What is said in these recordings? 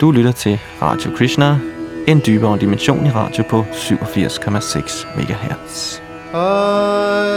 Du lytter til Radio Krishna, en dybere dimension i radio på 87,6 MHz. Uh...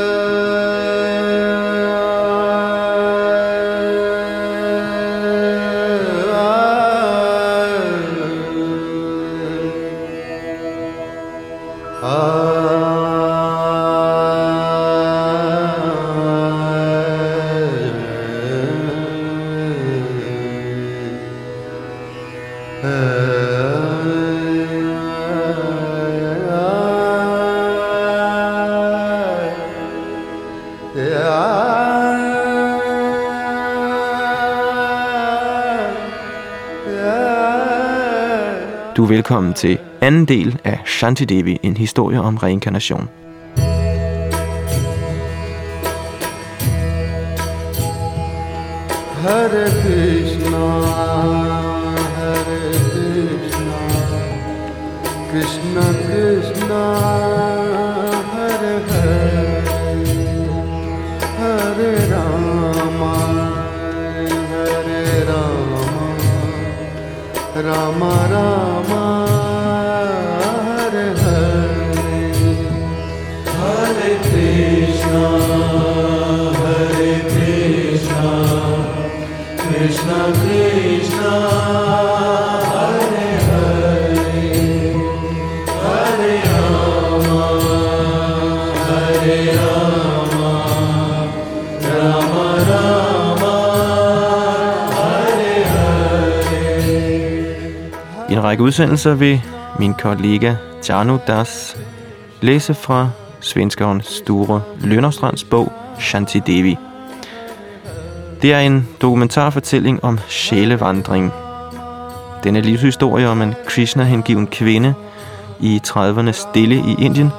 er velkommen til anden del af Shanti Devi, en historie om reinkarnation. Hare række udsendelser vil min kollega Janu Das læse fra svenskeren Sture Lønnerstrands bog Shanti Devi. Det er en dokumentarfortælling om sjælevandring. Denne livshistorie om en Krishna-hengiven kvinde i 30'erne stille i Indien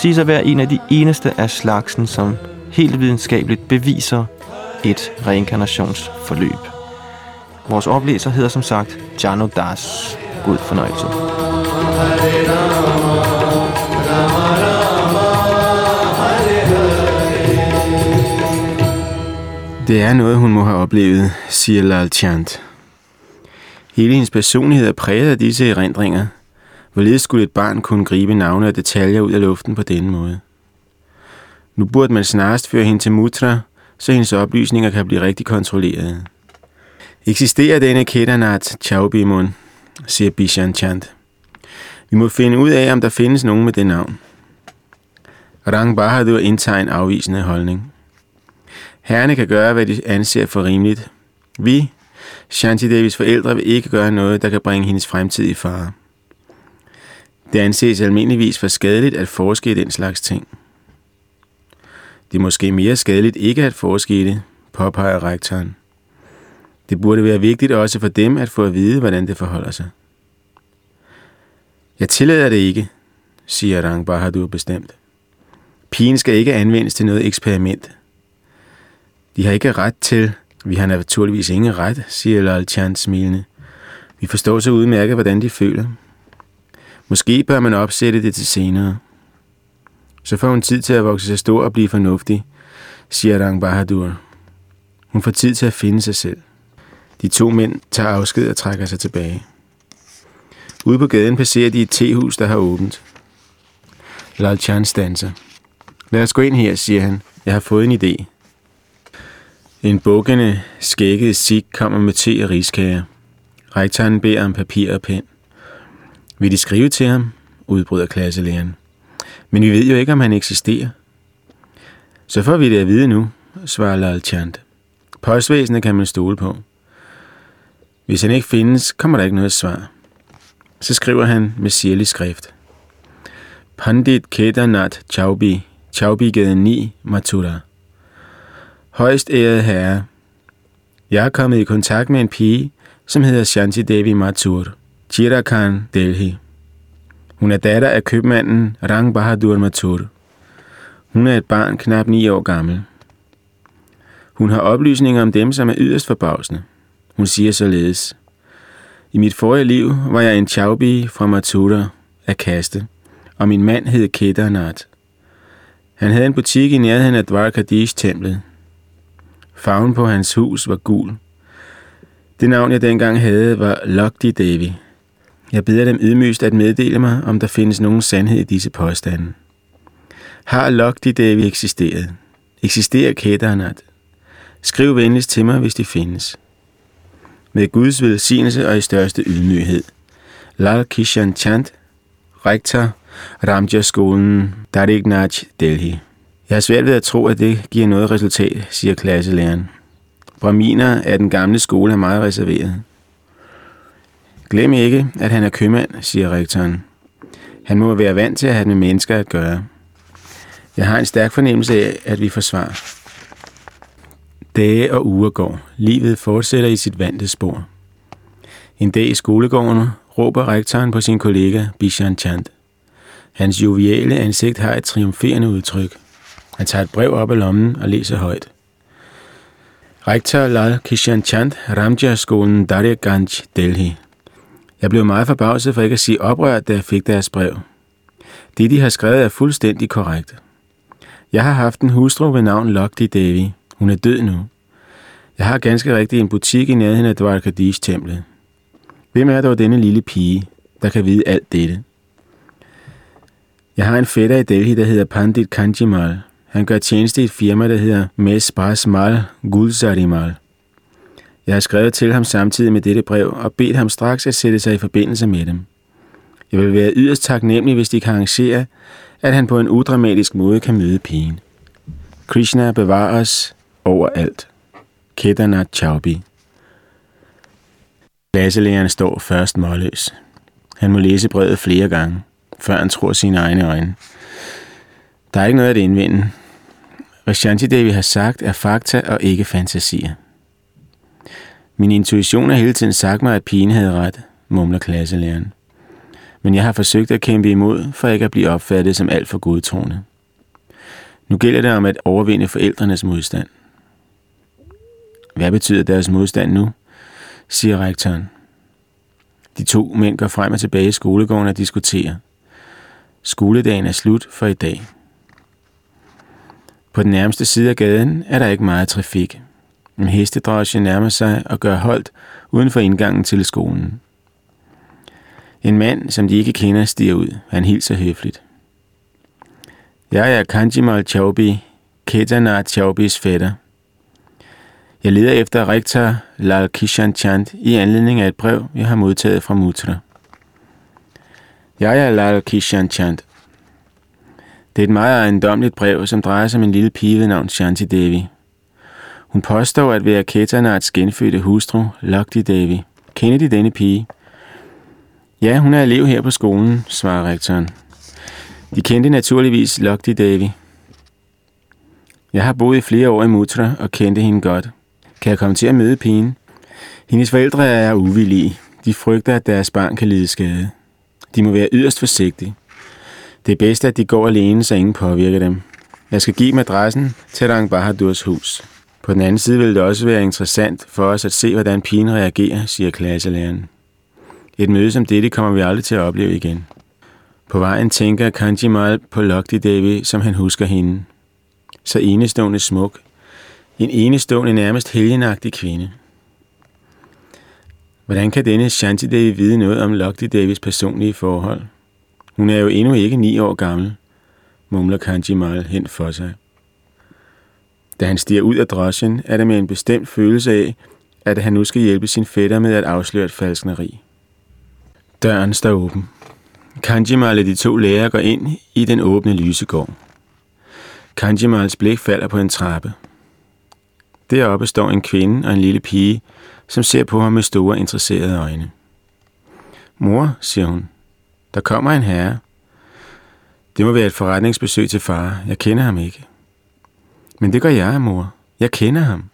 siges at være en af de eneste af slagsen, som helt videnskabeligt beviser et reinkarnationsforløb. Vores oplæser hedder som sagt Jano Das. God fornøjelse. Det er noget, hun må have oplevet, siger Lal Chant. Hele hendes personlighed er præget af disse erindringer. Hvorledes skulle et barn kunne gribe navne og detaljer ud af luften på denne måde? Nu burde man snarest føre hende til Mutra, så hendes oplysninger kan blive rigtig kontrolleret. Eksisterer denne Kedarnath Chaubimun, siger Bishan Chand. Vi må finde ud af, om der findes nogen med det navn. Rang Bahadur indtager en afvisende holdning. Herrene kan gøre, hvad de anser for rimeligt. Vi, Shanti Devis forældre, vil ikke gøre noget, der kan bringe hendes fremtid i fare. Det anses almindeligvis for skadeligt at forske i den slags ting. Det er måske mere skadeligt ikke at forske i det, påpeger rektoren. Det burde være vigtigt også for dem at få at vide, hvordan det forholder sig. Jeg tillader det ikke, siger Rang Bahadur bestemt. Pigen skal ikke anvendes til noget eksperiment. De har ikke ret til. Vi har naturligvis ingen ret, siger Lal Chan smilende. Vi forstår så udmærket, hvordan de føler. Måske bør man opsætte det til senere. Så får hun tid til at vokse sig stor og blive fornuftig, siger Rang Bahadur. Hun får tid til at finde sig selv. De to mænd tager afsked og trækker sig tilbage. Ude på gaden passerer de et tehus, der har åbent. Lal Chan stanser. Lad os gå ind her, siger han. Jeg har fået en idé. En bukkende, skækket sik kommer med te og riskager. Rektoren beder om papir og pen. Vil de skrive til ham? udbryder klasselæreren. Men vi ved jo ikke, om han eksisterer. Så får vi det at vide nu, svarer Lal Chant. Postvæsenet kan man stole på. Hvis han ikke findes, kommer der ikke noget svar. Så skriver han med sirlig skrift. Pandit Kedarnath Chaubi, Chaubi 9, Mathura. Højst ærede herre, jeg er kommet i kontakt med en pige, som hedder Shanti Devi Mathur, Chirakan, Delhi. Hun er datter af købmanden Rang Bahadur Mathur. Hun er et barn knap 9 år gammel. Hun har oplysninger om dem, som er yderst forbavsende. Hun siger således. I mit forrige liv var jeg en chaubi fra Matuta af kaste, og min mand hed Kedarnath. Han havde en butik i nærheden af Dwarkadish-templet. Farven på hans hus var gul. Det navn, jeg dengang havde, var Lokdi Devi. Jeg beder dem ydmygst at meddele mig, om der findes nogen sandhed i disse påstande. Har Lokdi Devi eksisteret? Eksisterer Kedarnath? Skriv venligst til mig, hvis de findes. Med Guds velsignelse og i største ydmyghed. Lal Kishan Chand, rektor, Ramja-skolen, Darignaj, Delhi. Jeg har svært ved at tro, at det giver noget resultat, siger klasselæreren. Braminer af den gamle skole er meget reserveret. Glem ikke, at han er købmand, siger rektoren. Han må være vant til at have med mennesker at gøre. Jeg har en stærk fornemmelse af, at vi forsvarer. Dage og uger går. Livet fortsætter i sit vante spor. En dag i skolegården råber rektoren på sin kollega Bishan Chand. Hans joviale ansigt har et triumferende udtryk. Han tager et brev op af lommen og læser højt. Rektor Lal Kishan Chand, Ramja-skolen Daryaganj, Delhi. Jeg blev meget forbavset for ikke at sige oprørt, da jeg fik deres brev. Det, de har skrevet, er fuldstændig korrekt. Jeg har haft en hustru ved navn Lokdi Devi. Hun er død nu. Jeg har ganske rigtigt en butik i nærheden af Dwarkadish-templet. Hvem er dog denne lille pige, der kan vide alt dette? Jeg har en fætter i Delhi, der hedder Pandit Kanjimal. Han gør tjeneste i et firma, der hedder Mesbas Mal Gulzarimal. Jeg har skrevet til ham samtidig med dette brev og bedt ham straks at sætte sig i forbindelse med dem. Jeg vil være yderst taknemmelig, hvis de kan arrangere, at han på en udramatisk måde kan møde pigen. Krishna bevarer os overalt. Kedarnath Chaubi Klasselæreren står først målløs. Han må læse brevet flere gange, før han tror sine egne øjne. Der er ikke noget at indvende. Hvad Shanti Devi har sagt er fakta og ikke fantasier. Min intuition har hele tiden sagt mig, at pigen havde ret, mumler klasselæreren. Men jeg har forsøgt at kæmpe imod, for ikke at blive opfattet som alt for godtroende. Nu gælder det om at overvinde forældrenes modstand. Hvad betyder deres modstand nu? siger rektoren. De to mænd går frem og tilbage i skolegården og diskuterer. Skoledagen er slut for i dag. På den nærmeste side af gaden er der ikke meget trafik. En hestedrosje nærmer sig og gør holdt uden for indgangen til skolen. En mand, som de ikke kender, stiger ud. Han hilser høfligt. Jeg er Kanjimal Chaubi, Kedarnath Chaubis fætter. Jeg leder efter rektor Lal Kishan Chand i anledning af et brev, jeg har modtaget fra Mutra. Jeg er Lal Kishan Chand. Det er et meget ejendomligt brev, som drejer sig om en lille pige ved navn Shanti Devi. Hun påstår at være Ketanats genfødte hustru, Lokdi Devi. Kender de denne pige? Ja, hun er elev her på skolen, svarer rektoren. De kendte naturligvis Lokdi Devi. Jeg har boet i flere år i Mutra og kendte hende godt. Kan jeg komme til at møde pigen? Hendes forældre er uvillige. De frygter, at deres barn kan lide skade. De må være yderst forsigtige. Det er bedst, at de går alene, så ingen påvirker dem. Jeg skal give dem adressen til Rang Bahadurs hus. På den anden side vil det også være interessant for os at se, hvordan pigen reagerer, siger klasselæreren. Et møde som dette kommer vi aldrig til at opleve igen. På vejen tænker Kanjimal på Lokti Devi, som han husker hende. Så enestående smuk. En enestående, nærmest helgenagtig kvinde. Hvordan kan denne Shanti Devi vide noget om Lokti Davis personlige forhold? Hun er jo endnu ikke ni år gammel, mumler Kanjimal hen for sig. Da han stiger ud af drosjen, er det med en bestemt følelse af, at han nu skal hjælpe sin fætter med at afsløre et falskneri. Døren står åben. Kanjimal og de to lærere går ind i den åbne lysegård. Kanjimals blik falder på en trappe. Deroppe står en kvinde og en lille pige, som ser på ham med store interesserede øjne. Mor, siger hun, der kommer en herre. Det må være et forretningsbesøg til far. Jeg kender ham ikke. Men det gør jeg, mor. Jeg kender ham.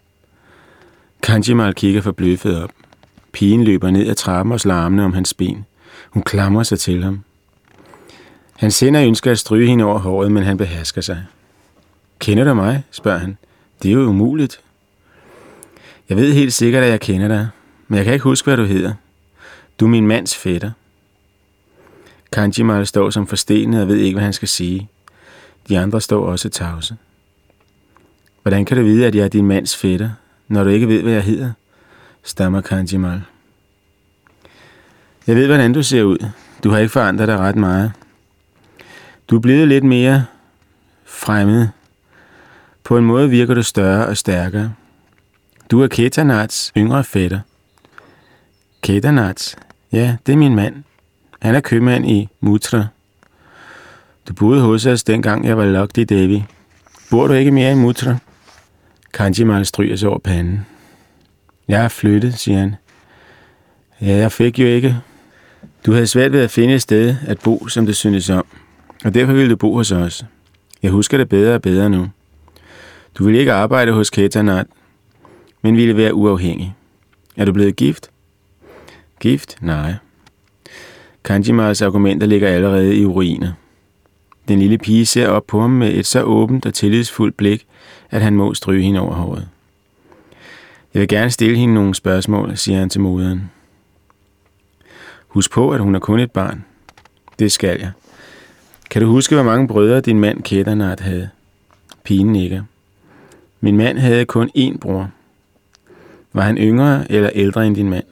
Kanjimal kigger forbløffet op. Pigen løber ned ad trappen og slår armene om hans ben. Hun klamrer sig til ham. Han sender ønsker at stryge hende over håret, men han behersker sig. Kender du mig? spørger han. Det er jo umuligt. Jeg ved helt sikkert, at jeg kender dig, men jeg kan ikke huske, hvad du hedder. Du er min mands fætter. Kanjimal står som forstenet og ved ikke, hvad han skal sige. De andre står også tavse. Hvordan kan du vide, at jeg er din mands fætter, når du ikke ved, hvad jeg hedder? stammer Kanjimal. Jeg ved, hvordan du ser ud. Du har ikke forandret dig ret meget. Du er blevet lidt mere fremmed. På en måde virker du større og stærkere. Du er Ketanats yngre fætter. Ketanats? Ja, det er min mand. Han er købmand i Mutra. Du boede hos os, dengang jeg var lagt i Devi. Bor du ikke mere i Mutra? Kanjimal stryger sig over panden. Jeg er flyttet, siger han. Ja, jeg fik jo ikke. Du havde svært ved at finde et sted at bo, som det synes om. Og derfor ville du bo hos os. Jeg husker det bedre og bedre nu. Du ville ikke arbejde hos Ketanat, men ville være uafhængig. Er du blevet gift? Gift? Nej. Kanjimas argumenter ligger allerede i uriner. Den lille pige ser op på ham med et så åbent og tillidsfuldt blik, at han må stryge hende over håret. Jeg vil gerne stille hende nogle spørgsmål, siger han til moderen. Husk på, at hun er kun et barn. Det skal jeg. Kan du huske, hvor mange brødre din mand Kedanat havde? Pigen nikker. Min mand havde kun én bror. Var han yngre eller ældre end din mand?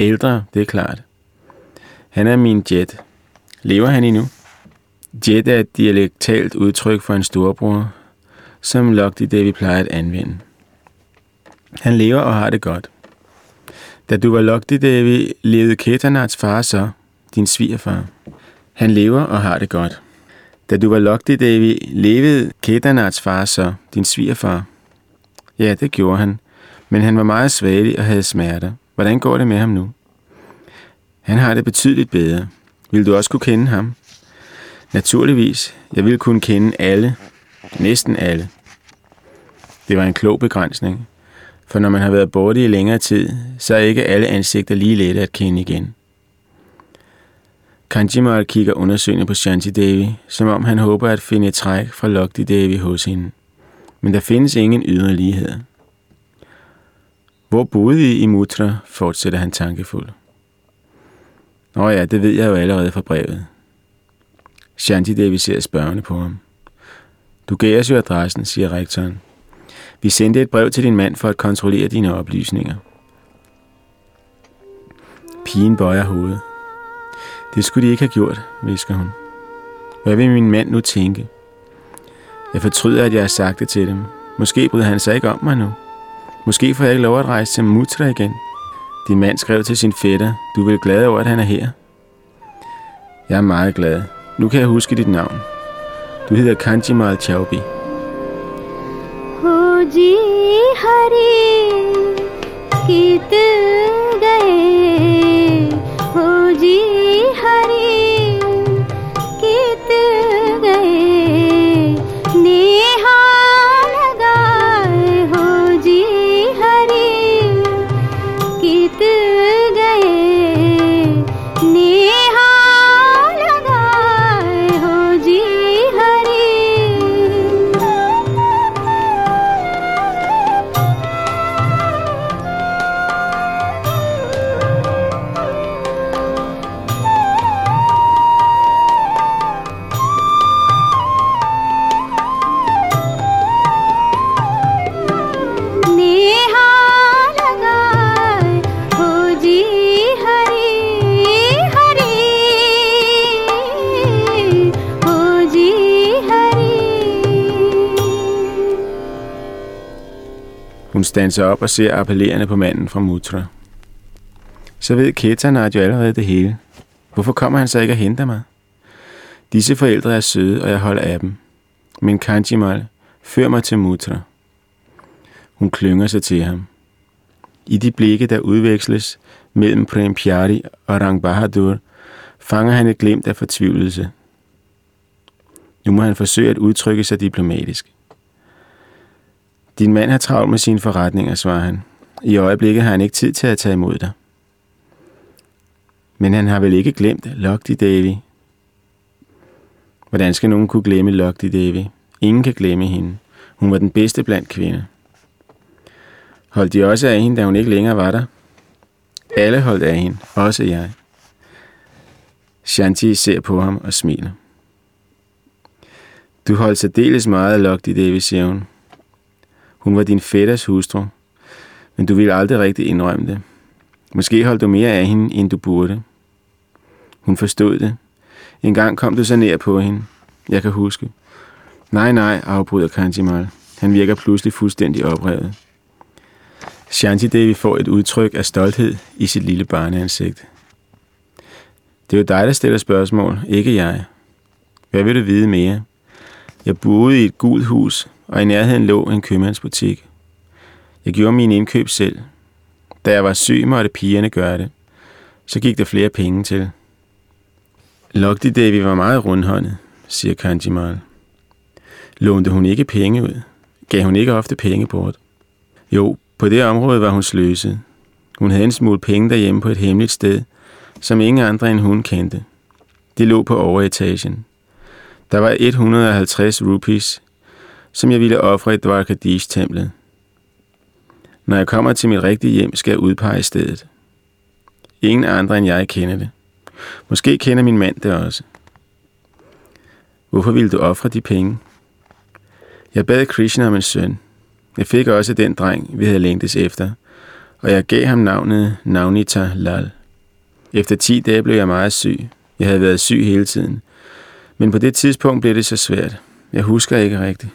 Ældre, det er klart. Han er min jet. Lever han endnu? Jet er et dialektalt udtryk for en storbror, som Logdi Devi plejer at anvende. Han lever og har det godt. Da du var Logdi Devi, levede Ketanats far så, din svigerfar. Han lever og har det godt. Da du var Logdi Devi, levede Ketanats far så, din svigerfar. Ja, det gjorde han, men han var meget svagelig og havde smerter. Hvordan går det med ham nu? Han har det betydeligt bedre. Vil du også kunne kende ham? Naturligvis. Jeg vil kunne kende alle. Næsten alle. Det var en klog begrænsning. For når man har været borte i længere tid, så er ikke alle ansigter lige lette at kende igen. Kanjimal kigger undersøgende på Shanti Devi, som om han håber at finde et træk fra Lokti Devi hos hende. Men der findes ingen ydre. Hvor boede I i Mutra, fortsætter han tankefuldt. Nå ja, det ved jeg jo allerede fra brevet. Shanti Devi ser spørgende på ham. Du gav os jo adressen, siger rektoren. Vi sendte et brev til din mand for at kontrollere dine oplysninger. Pigen bøjer hovedet. Det skulle de ikke have gjort, visker hun. Hvad vil min mand nu tænke? Jeg fortryder, at jeg har sagt det til dem. Måske bryder han sig ikke om mig nu. Måske får jeg ikke lov at rejse til Mutra igen. Din mand skrev til sin fætter, du vil glæde over, at han er her? Jeg er meget glad. Nu kan jeg huske dit navn. Du hedder Kanji Mal Chaubi. Ho ji hari kit gaye standser op og ser appellerende på manden fra Mutra. Så ved Ketanat jo allerede det hele. Hvorfor kommer han så ikke og henter mig? Disse forældre er søde, og jeg holder af dem. Men Kanjimal, før mig til Mutra. Hun klynger sig til ham. I de blikke, der udveksles mellem Prem Pyari og Rang Bahadur, fanger han et glimt af fortvivlelse. Nu må han forsøge at udtrykke sig diplomatisk. Din mand har travlt med sine forretninger, svarer han. I øjeblikket har han ikke tid til at tage imod dig. Men han har vel ikke glemt Lokti Davy? Hvordan skal nogen kunne glemme Lokti Davy? Ingen kan glemme hende. Hun var den bedste blandt kvinder. Holdt de også af hende, da hun ikke længere var der? Alle holdt af hende, også jeg. Shanti ser på ham og smiler. Du holdt særdeles meget af Lokti Davy, siger hun. Hun var din fætters hustru. Men du ville aldrig rigtig indrømme det. Måske holdt du mere af hende, end du burde. Hun forstod det. En gang kom du så nær på hende. Jeg kan huske. Nej, nej, afbryder Kanjimal. Han virker pludselig fuldstændig oprevet. Shanti Devi får et udtryk af stolthed i sit lille barneansigt. Det er jo dig, der stiller spørgsmål, ikke jeg. Hvad vil du vide mere? Jeg boede i et gult hus, og i nærheden lå en købmandsbutik. Jeg gjorde mine indkøb selv. Da jeg var syg, måtte pigerne gøre det. Så gik der flere penge til. Logdi Devi var meget rundhåndet, siger Kanjimal. Lånte hun ikke penge ud? Gav hun ikke ofte penge bort? Jo, på det område var hun sløset. Hun havde en smule penge derhjemme på et hemmeligt sted, som ingen andre end hun kendte. Det lå på overetagen. Der var 150 rupees, som jeg ville ofre i Dvarkadish-templet. Når jeg kommer til mit rigtige hjem, skal jeg udpege stedet. Ingen andre end jeg kender det. Måske kender min mand det også. Hvorfor ville du ofre de penge? Jeg bad Krishna om en søn. Jeg fik også den dreng, vi havde længtes efter, og jeg gav ham navnet Navnita Lal. Efter 10 dage blev jeg meget syg. Jeg havde været syg hele tiden. Men på det tidspunkt blev det så svært. Jeg husker ikke rigtigt.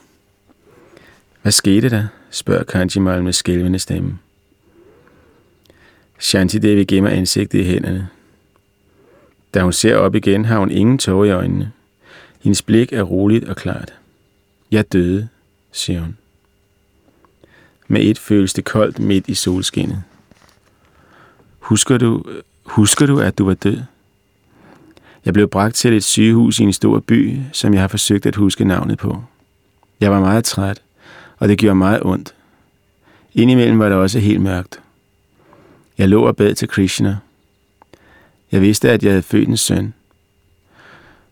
Hvad skete der? spørger Kanjimal med skælvende stemme. Shanti Devi gemmer ansigtet i hænderne. Da hun ser op igen, har hun ingen tårer i øjnene. Hendes blik er roligt og klart. Jeg døde, siger hun. Med et føles det koldt midt i solskinnet. Husker du, husker du, at du var død? Jeg blev bragt til et sygehus i en stor by, som jeg har forsøgt at huske navnet på. Jeg var meget træt, og det gjorde meget ondt. Indimellem var det også helt mørkt. Jeg lå og bad til Krishna. Jeg vidste, at jeg havde født en søn.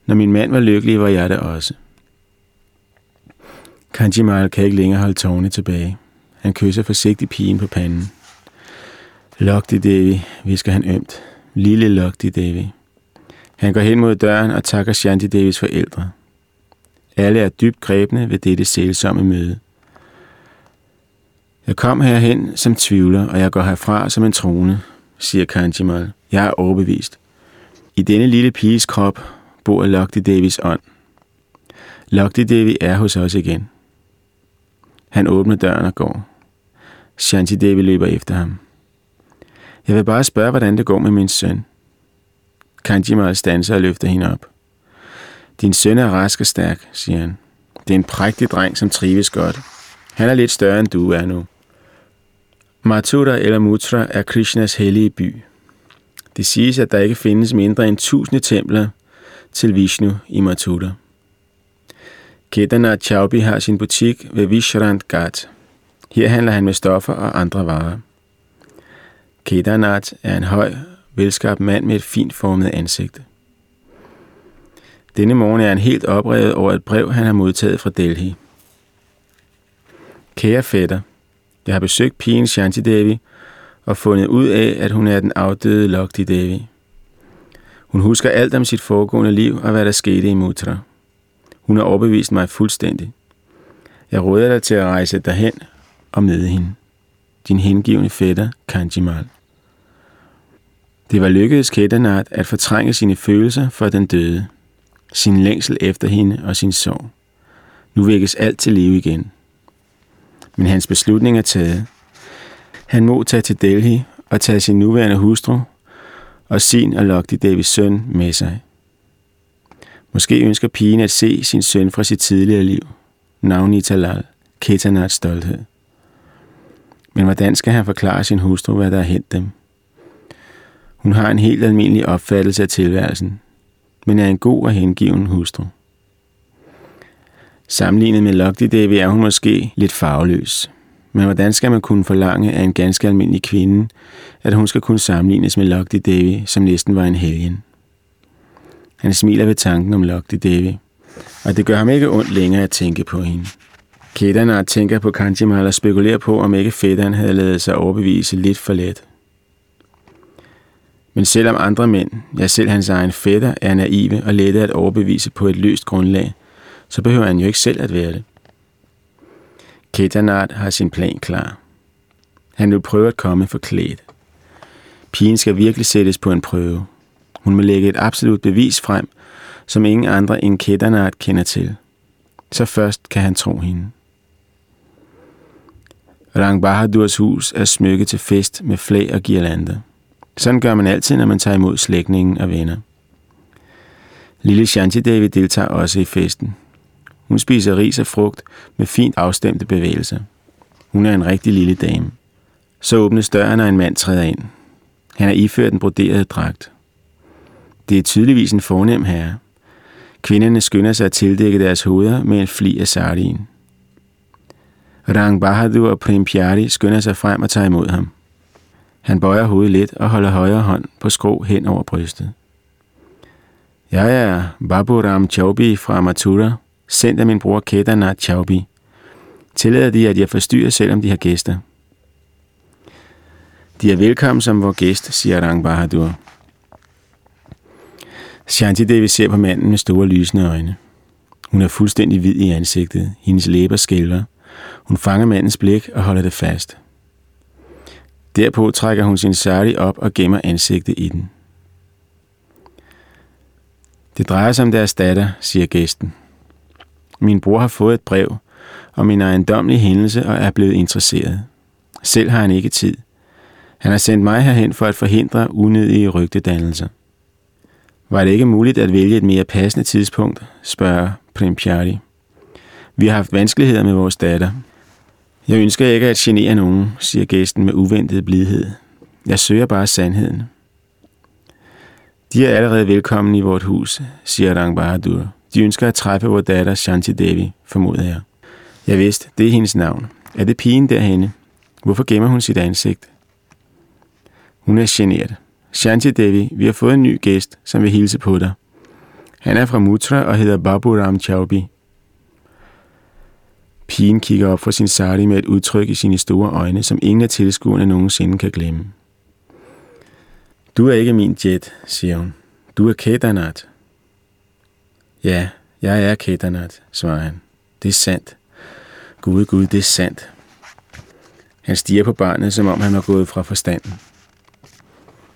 Når min mand var lykkelig, var jeg det også. Kanjimal kan ikke længere holde tårne tilbage. Han kysser forsigtigt pigen på panden. Lokti Devi, visker han ømt. Lille Lokti Devi. Han går hen mod døren og takker Shanti Devis forældre. Alle er dybt grebne ved dette sælsomme møde. Jeg kom herhen som tvivler, og jeg går herfra som en trone, siger Kanjimal. Jeg er overbevist. I denne lille piges krop bor Lokti Davis ånd. Lokti Devi er hos os igen. Han åbner døren og går. Shanti Devi løber efter ham. Jeg vil bare spørge, hvordan det går med min søn. Kanjimal stanser og løfter hende op. Din søn er rask og stærk, siger han. Det er en prægtig dreng, som trives godt. Han er lidt større, end du er nu. Mathura eller Mutra er Krishnas hellige by. Det siges, at der ikke findes mindre end tusinde templer til Vishnu i Mathura. Kedarnath Chaubi har sin butik ved Vishrant Ghat. Her handler han med stoffer og andre varer. Kedarnath er en høj, velskabt mand med et fint formet ansigt. Denne morgen er han helt oprevet over et brev, han har modtaget fra Delhi. Kære fætter, jeg har besøgt pigen Shanti Devi og fundet ud af, at hun er den afdøde Lokti Devi. Hun husker alt om sit foregående liv og hvad der skete i Mutra. Hun har overbevist mig fuldstændig. Jeg råder dig til at rejse derhen og møde hende. Din hengivende fætter, Kanjimal. Det var lykkedes Kedarnath at fortrænge sine følelser for den døde, sin længsel efter hende og sin sorg. Nu vækkes alt til live igen. Men hans beslutning er taget. Han må tage til Delhi og tage sin nuværende hustru og sin og Lokti Davis søn med sig. Måske ønsker pigen at se sin søn fra sit tidligere liv, Navnita Talal, Ketanats stolthed. Men hvordan skal han forklare sin hustru, hvad der er hent dem? Hun har en helt almindelig opfattelse af tilværelsen, men er en god og hengiven hustru. Sammenlignet med Lokti Devi er hun måske lidt farveløs. Men hvordan skal man kunne forlange af en ganske almindelig kvinde, at hun skal kunne sammenlignes med Lokti Devi, som næsten var en helgen? Han smiler ved tanken om Lokti Devi, og det gør ham ikke ondt længere at tænke på hende. Kedarnath tænker på Kanjimal og spekulerer på, om ikke fætteren havde lavet sig overbevise lidt for let. Men selvom andre mænd, ja selv hans egen fætter, er naive og lette at overbevise på et løst grundlag, så behøver han jo ikke selv at være det. Ketanat har sin plan klar. Han vil prøve at komme forklædt. Pigen skal virkelig sættes på en prøve. Hun må lægge et absolut bevis frem, som ingen andre end Ketanat kender til. Så først kan han tro hende. Rang Bahadurs hus er smykket til fest med flag og girlander. Sådan gør man altid, når man tager imod slægtningen og venner. Lille Shanti Devi deltager også i festen. Hun spiser ris og frugt med fint afstemte bevægelser. Hun er en rigtig lille dame. Så åbnes døren, og en mand træder ind. Han er iført en broderet dragt. Det er tydeligvis en fornem herre. Kvinderne skynder sig at tildække deres hoveder med en fli af sardin. Rang Bahadur og Prim Pyari skynder sig frem og tager imod ham. Han bøjer hovedet lidt og holder højre hånd på skrå hen over brystet. Jeg er Baburam Chaubi fra Mathura, sendt af min bror Kedarnath Chaubi. Tillader de, at jeg forstyrrer, selvom de har gæster. De er velkommen som vores gæst, siger Rang Bahadur. Shanti Devi ser på manden med store lysende øjne. Hun er fuldstændig hvid i ansigtet. Hendes læber skælver. Hun fanger mandens blik og holder det fast. Derpå trækker hun sin sari op og gemmer ansigtet i den. Det drejer sig om deres datter, siger gæsten. Min bror har fået et brev om en ejendomlig hændelse og er blevet interesseret. Selv har han ikke tid. Han har sendt mig herhen for at forhindre unødige rygtedannelser. Var det ikke muligt at vælge et mere passende tidspunkt, spørger Primchari. Vi har haft vanskeligheder med vores datter. Jeg ønsker ikke at genere nogen, siger gæsten med uventet blidhed. Jeg søger bare sandheden. De er allerede velkommen i vort hus, siger Rang Bahadur. De ønsker at træffe vores datter Shanti Devi, formoder jeg. Jeg vidste, det er hendes navn. Er det pigen derhenne? Hvorfor gemmer hun sit ansigt? Hun er generet. Shanti Devi, vi har fået en ny gæst, som vil hilse på dig. Han er fra Mutra og hedder Babu Ram Chaubi. Pigen kigger op fra sin sari med et udtryk i sine store øjne, som ingen af tilskuerne nogensinde kan glemme. Du er ikke min jet, siger hun. Du er Kedarnath. Ja, jeg er Kedarnath, svarer han. Det er sandt. Gud, Gud, det er sandt. Han stiger på barnet, som om han var gået fra forstanden.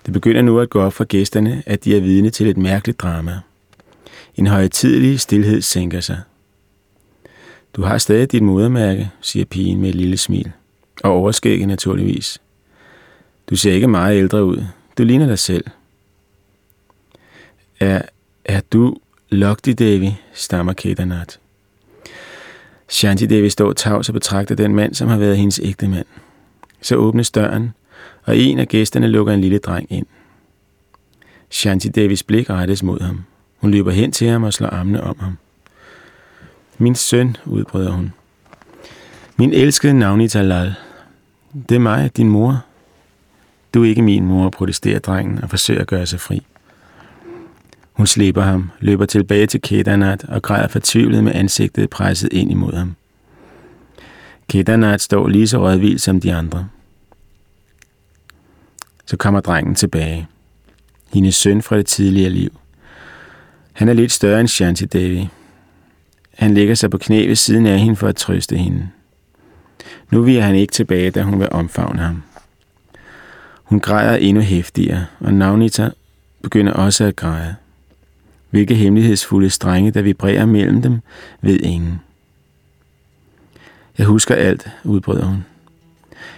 Det begynder nu at gå op for gæsterne, at de er vidne til et mærkeligt drama. En højtidelig stillhed sænker sig. Du har stadig dit modermærke, siger pigen med et lille smil. Og overskægge naturligvis. Du ser ikke meget ældre ud. Du ligner dig selv. Er, er du Lugti Devi, stammer Kedarnath. Shanti Devi står tavs og betragter den mand, som har været hendes ægte mand. Så åbnes døren, og en af gæsterne lukker en lille dreng ind. Shanti Devis blik rettes mod ham. Hun løber hen til ham og slår armene om ham. Min søn, udbryder hun. Min elskede Navnita Lal. Det er mig, din mor. Du er ikke min mor, protesterer drengen og forsøger at gøre sig fri. Hun slipper ham, løber tilbage til Kedarnath og græder fortvivlet med ansigtet presset ind imod ham. Kedarnath står lige så rødvild som de andre. Så kommer drengen tilbage. Hendes søn fra det tidligere liv. Han er lidt større end Shanti Devi. Han lægger sig på knæ ved siden af hende for at trøste hende. Nu virer han ikke tilbage, da hun vil omfavne ham. Hun græder endnu hæftigere, og Navnita begynder også at græde. Hvilke hemmelighedsfulde strenge, der vibrerer mellem dem, ved ingen. Jeg husker alt, udbrød hun.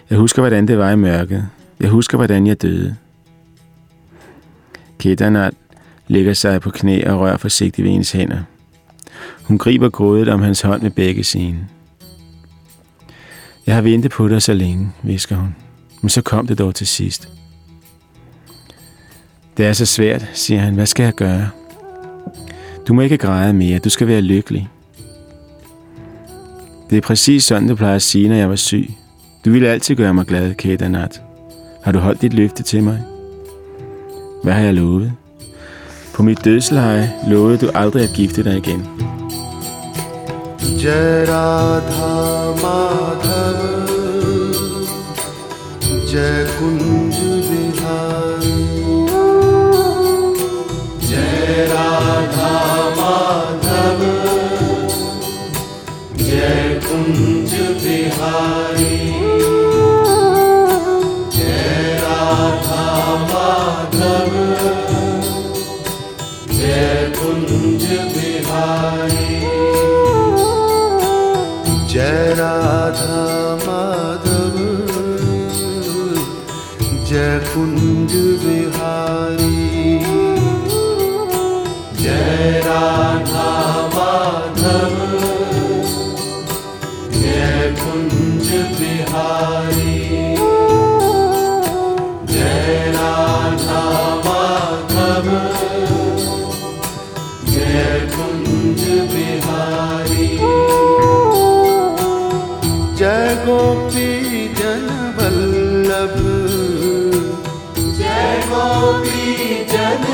Jeg husker, hvordan det var i mørket. Jeg husker, hvordan jeg døde. Kedarnath lægger sig på knæ og rører forsigtigt ved hendes hænder. Hun griber grådet om hans hånd med begge sine. Jeg har ventet på dig så længe, visker hun. Men så kom det dog til sidst. Det er så svært, siger han. Hvad skal jeg gøre? Du må ikke græde mere, du skal være lykkelig. Det er præcis sådan, du plejer at sige, når jeg var syg. Du ville altid gøre mig glad, Kate Anat. Har du holdt dit løfte til mig? Hvad har jeg lovet? På mit dødsleje lovede du aldrig at gifte dig igen. Jai Radha Madhav Jai Kund ञ्ज बिहारी जय राधा जय कुञ्ज बिहारी जय राधा जय कुञ्ज विहारी जय राधा गोपी जन वल्लभ जय गोपी जन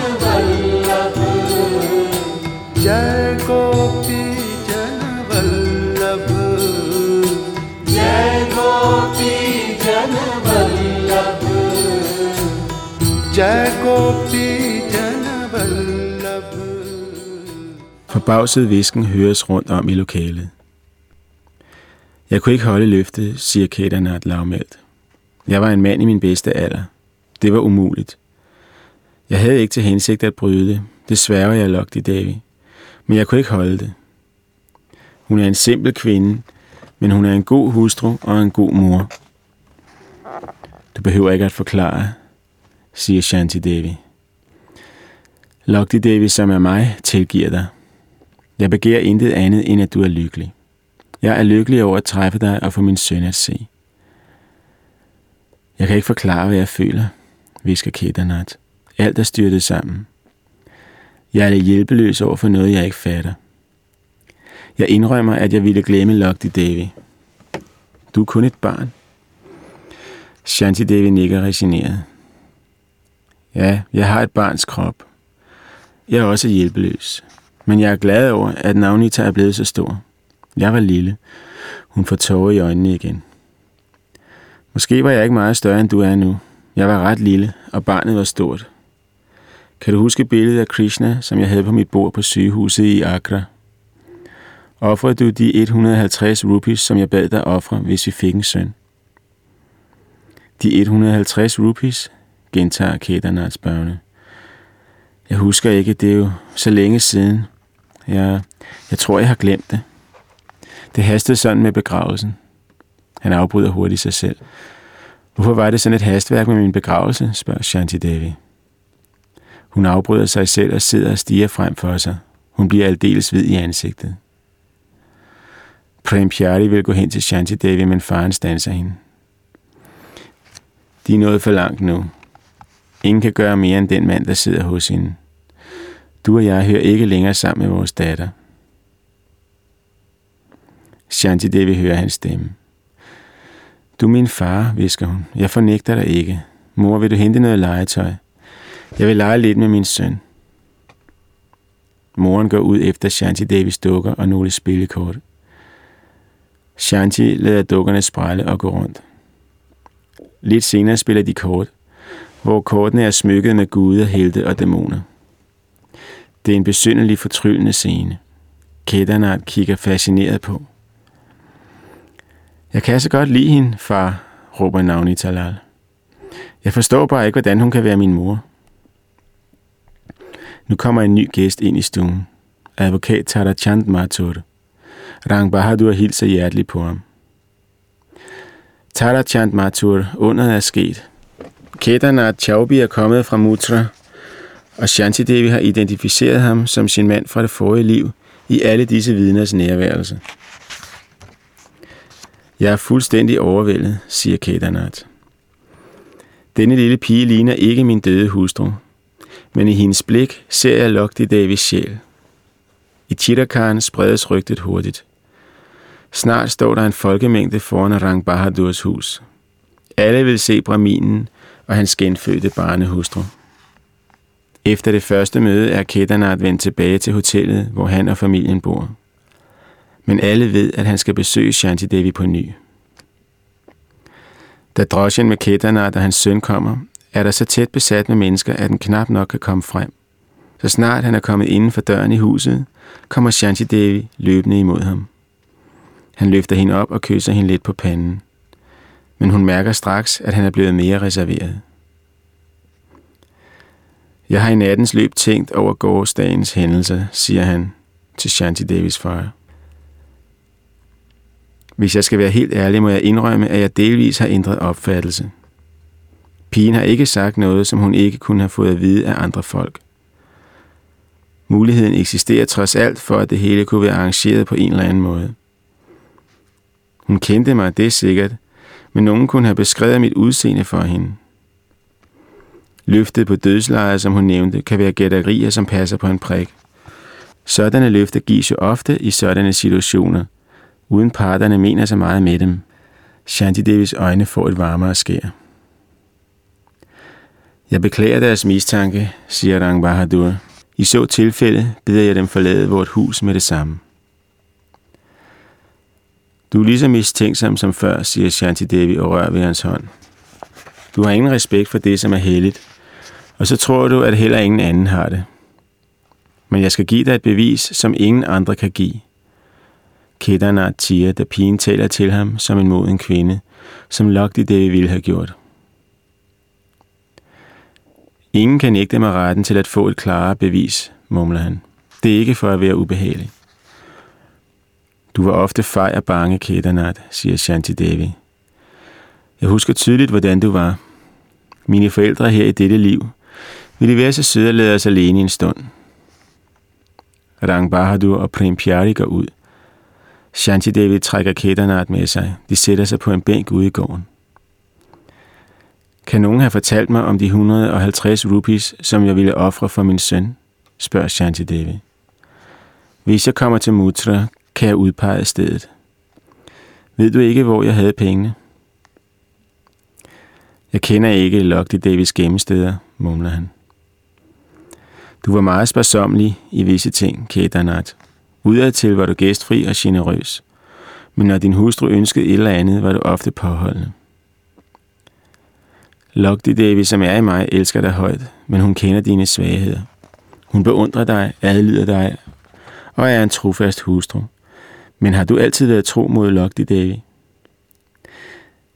Forbavset visken høres rundt om i lokalet. Jeg kunne ikke holde løftet, siger Kedarnath lavmældt. Jeg var en mand i min bedste alder. Det var umuligt. Jeg havde ikke til hensigt at bryde det. Det sværger jeg lokt i Davi. Men jeg kunne ikke holde det. Hun er en simpel kvinde, men hun er en god hustru og en god mor. Du behøver ikke at forklare, siger Shanti Devi. Lokti Devi, som er mig, tilgiver dig. Jeg begærer intet andet, end at du er lykkelig. Jeg er lykkelig over at træffe dig og få min søn at se. Jeg kan ikke forklare, hvad jeg føler, visker Kedarnath. Alt er styrtet sammen. Jeg er lidt hjælpeløs over for noget, jeg ikke fatter. Jeg indrømmer, at jeg ville glemme Lokti Devi. Du er kun et barn. Shanti Devi nikker resigneret. Ja, jeg har et barns krop. Jeg er også hjælpeløs. Men jeg er glad over, at Navnita er blevet så stor. Jeg var lille. Hun får tårer i øjnene igen. Måske var jeg ikke meget større, end du er nu. Jeg var ret lille, og barnet var stort. Kan du huske billedet af Krishna, som jeg havde på mit bord på sygehuset i Agra? Offrede du de 150 rupees, som jeg bad dig ofre, hvis vi fik en søn? De 150 rupees, gentager Kedarnath spørgende. Jeg husker ikke, det er jo så længe siden. Jeg, jeg tror, jeg har glemt det. Det hastede sådan med begravelsen. Han afbryder hurtigt sig selv. Hvorfor var det sådan et hastværk med min begravelse, spørger Shanti Devi. Hun afbryder sig selv og sidder og stiger frem for sig. Hun bliver aldeles hvid i ansigtet. Prem Pyari vil gå hen til Shanti Devi, men faren standser hende. De er nået for langt nu. Ingen kan gøre mere end den mand, der sidder hos hende. Du og jeg hører ikke længere sammen med vores datter. Shanti Devi hører hans stemme. Du er min far, visker hun. Jeg fornægter dig ikke. Mor, vil du hente noget legetøj? Jeg vil lege lidt med min søn. Moren går ud efter Shanti Davis dukker og nogle spillekort. Shanti lader dukkerne sprælle og gå rundt. Lidt senere spiller de kort, hvor kortene er smykket med guder, helte og dæmoner. Det er en besynderlig fortryllende scene. Kedernart kigger fascineret på. Jeg kan så godt lide hende, far, råber Navni Talal. Jeg forstår bare ikke, hvordan hun kan være min mor. Nu kommer en ny gæst ind i stuen. Advokat Tata Chand Mathur. Rang Bahadur hilser hjerteligt på ham. Tata Chand Mathur, underet er sket. Kedarnath Chaubi er kommet fra Mutra, og Shanti Devi har identificeret ham som sin mand fra det forrige liv i alle disse vidners nærværelse. Jeg er fuldstændig overvældet, siger Kedarnath. Denne lille pige ligner ikke min døde hustru, men i hendes blik ser jeg Lokti Devis sjæl. I Chitakaren spredes rygtet hurtigt. Snart står der en folkemængde foran Rang Bahadurs hus. Alle vil se braminen og hans genfødte barnehustru. Efter det første møde er Kedarnath vendt tilbage til hotellet, hvor han og familien bor. Men alle ved, at han skal besøge Shanti Devi på ny. Da drosjen med Kedarnath og hans søn kommer, er der så tæt besat med mennesker, at den knap nok kan komme frem. Så snart han er kommet inden for døren i huset, kommer Shanti Devi løbende imod ham. Han løfter hende op og kysser hende lidt på panden. Men hun mærker straks, at han er blevet mere reserveret. Jeg har i nattens løb tænkt over gårdsdagens hændelser, siger han til Shanti Davis far. Hvis jeg skal være helt ærlig, må jeg indrømme, at jeg delvis har ændret opfattelse. Pigen har ikke sagt noget, som hun ikke kunne have fået at vide af andre folk. Muligheden eksisterer trods alt for, at det hele kunne være arrangeret på en eller anden måde. Hun kendte mig, det er sikkert, men nogen kunne have beskrevet mit udseende for hende. Løftet på dødsleje, som hun nævnte, kan være gætterier, som passer på en prik. Sådanne løfter gives jo ofte i sådanne situationer, uden parterne mener så meget med dem. Shanti Devis øjne får et varmere skær. Jeg beklager deres mistanke, siger Rang Bahadur. I så tilfælde beder jeg dem forlade vort hus med det samme. Du er lige så mistænksom som før, siger Shanti Devi og rører ved hans hånd. Du har ingen respekt for det, som er helligt, og så tror du, at heller ingen anden har det. Men jeg skal give dig et bevis, som ingen andre kan give. Kedarnath siger, da pigen taler til ham som en moden kvinde, som lokte det, vi ville have gjort. Ingen kan nægte mig retten til at få et klarere bevis, mumler han. Det er ikke for at være ubehagelig. Du var ofte fej og bange, Kedarnath, siger Shanti Devi. Jeg husker tydeligt, hvordan du var. Mine forældre her i dette liv ville være så søde at lade os alene en stund. Rang Bahadur og Prem Pyari går ud. Shanti Devi trækker Kedarnath med sig. De sætter sig på en bænk ude i gården. Kan nogen have fortalt mig om de 150 rupees, som jeg ville ofre for min søn? spørger Shanti Devi. Hvis jeg kommer til Mutra, kan jeg udpege stedet. Ved du ikke, hvor jeg havde pengene? Jeg kender ikke Lokti Davis gemmesteder, mumler han. Du var meget sparsomlig i visse ting, Kedarnath. Udadtil var du gæstfri og generøs. Men når din hustru ønskede et eller andet, var du ofte påholdende. Lokti Devi, som er i mig, elsker dig højt, men hun kender dine svagheder. Hun beundrer dig, adlyder dig og er en trofast hustru. Men har du altid været tro mod Lokti Devi?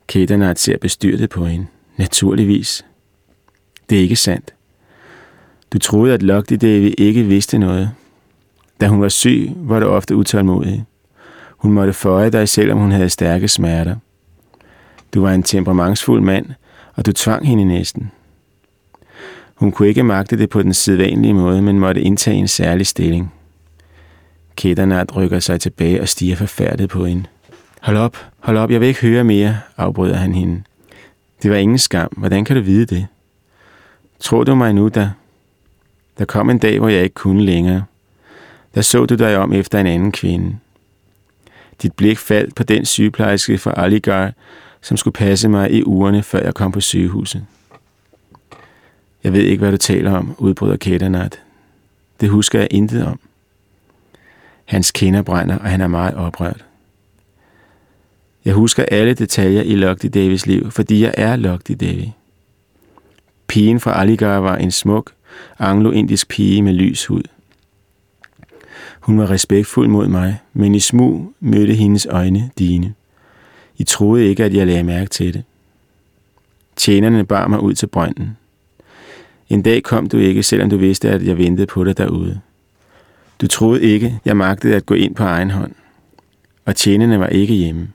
Kedarnath ser bestyrtet på hende. Naturligvis. Det er ikke sandt. Du troede, at Lokti Devi ikke vidste noget. Da hun var syg, var du ofte utålmodig. Hun måtte føje dig, selvom hun havde stærke smerter. Du var en temperamentsfuld mand, og du tvang hende næsten. Hun kunne ikke magte det på den sædvanlige måde, men måtte indtage en særlig stilling. Kedarnath rykker sig tilbage og stiger forfærdet på hende. Hold op, hold op, jeg vil ikke høre mere, afbryder han hende. Det var ingen skam. Hvordan kan du vide det? Tror du mig nu, da? Der kom en dag, hvor jeg ikke kunne længere. Der så du dig om efter en anden kvinde. Dit blik faldt på den sygeplejerske fra Aligar, som skulle passe mig i ugerne, før jeg kom på sygehuset. Jeg ved ikke, hvad du taler om, udbryder Ketanat. Det husker jeg intet om. Hans kinder brænder, og han er meget oprørt. Jeg husker alle detaljer i Lugty Davis liv, fordi jeg er Lugty Davy. Pigen fra Aligar var en smuk, anglo-indisk pige med lys hud. Hun var respektfuld mod mig, men i smug mødte hendes øjne dine. I troede ikke, at jeg lagde mærke til det. Tjenerne bar mig ud til brønden. En dag kom du ikke, selvom du vidste, at jeg ventede på dig derude. Du troede ikke, jeg magtede at gå ind på egen hånd. Og tjenerne var ikke hjemme.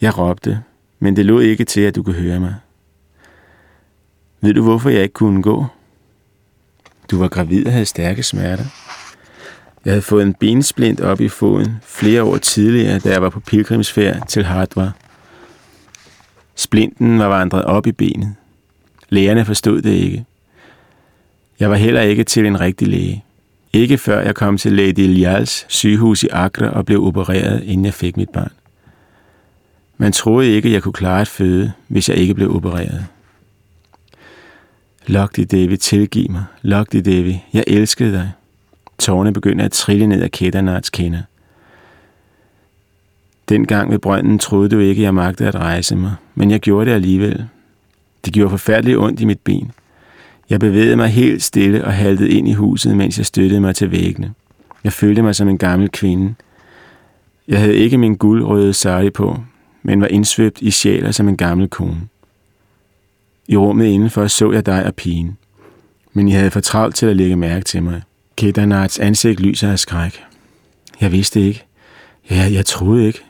Jeg råbte, men det lod ikke til, at du kunne høre mig. Ved du, hvorfor jeg ikke kunne gå? Du var gravid og havde stærke smerter. Jeg havde fået en bensplint op i foden flere år tidligere, da jeg var på pilgrimsfærd til Hardwar. Splinten var vandret op i benet. Lægerne forstod det ikke. Jeg var heller ikke til en rigtig læge. Ikke før jeg kom til Lady Lyals sygehus i Agra og blev opereret, inden jeg fik mit barn. Man troede ikke, jeg kunne klare at føde, hvis jeg ikke blev opereret. Lokti Devi, tilgiv mig. Lokti Devi, jeg elskede dig. Tårne begyndte at trille ned af Kedarnats kinder. Dengang ved brønden troede du ikke, jeg magtede at rejse mig, men jeg gjorde det alligevel. Det gjorde forfærdeligt ondt i mit ben. Jeg bevægede mig helt stille og haltede ind i huset, mens jeg støttede mig til væggene. Jeg følte mig som en gammel kvinde. Jeg havde ikke min guldrøde sari på, men var indsvøbt i sjæler som en gammel kone. I rummet indenfor så jeg dig og pigen. men I havde for travlt til at lægge mærke til mig. Kedarnaths ansigt lyser af skræk. Jeg vidste ikke. Ja, jeg troede ikke.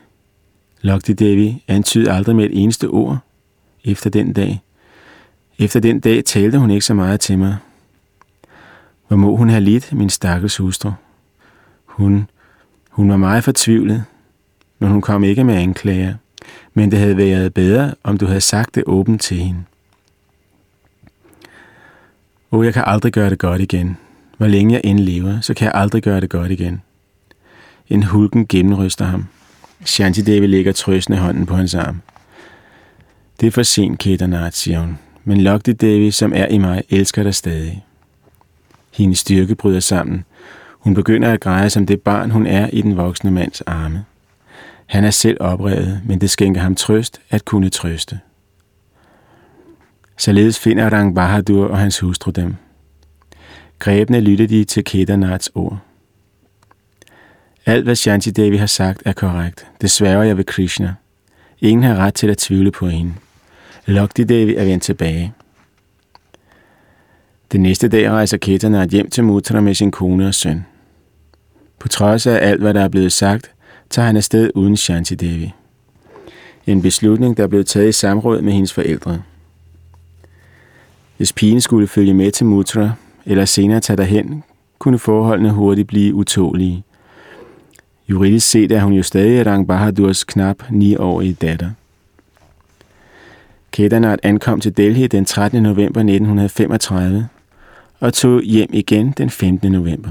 Lokti Devi antydede aldrig med et eneste ord efter den dag. Efter den dag talte hun ikke så meget til mig. Hvor må hun have lidt, min stakkels hustru? Hun, hun var meget fortvivlet, men hun kom ikke med anklager. Men det havde været bedre, om du havde sagt det åbent til hende. Åh, jeg kan aldrig gøre det godt igen. Hvor længe jeg end lever, så kan jeg aldrig gøre det godt igen. En hulken gennemryster ham. Shanti Devi lægger trøstende hånden på hans arm. Det er for sent, Kedarnath, siger hun. Men Lokti Devi, som er i mig, elsker dig stadig. Hendes styrke bryder sammen. Hun begynder at græde som det barn, hun er i den voksne mands arme. Han er selv oprevet, men det skænker ham trøst at kunne trøste. Således finder Rang Bahadur og hans hustru dem. Grebne lytter de til Kedarnaths ord. Alt, hvad Shanti Devi har sagt, er korrekt. Det sværger jeg ved Krishna. Ingen har ret til at tvivle på hende. Lokti Devi er vendt tilbage. Den næste dag rejser Kedarnath hjem til Mutra med sin kone og søn. På trods af alt, hvad der er blevet sagt, tager han afsted uden Shanti Devi. En beslutning, der blev taget i samråd med hendes forældre. Hvis pigen skulle følge med til Mutra, eller senere tage derhen, kunne forholdene hurtigt blive utålige. Juridisk set er hun jo stadig Rang Bahadurs knap 9-årige datter. Kedarnath ankom til Delhi den 13. november 1935 og tog hjem igen den 15. november.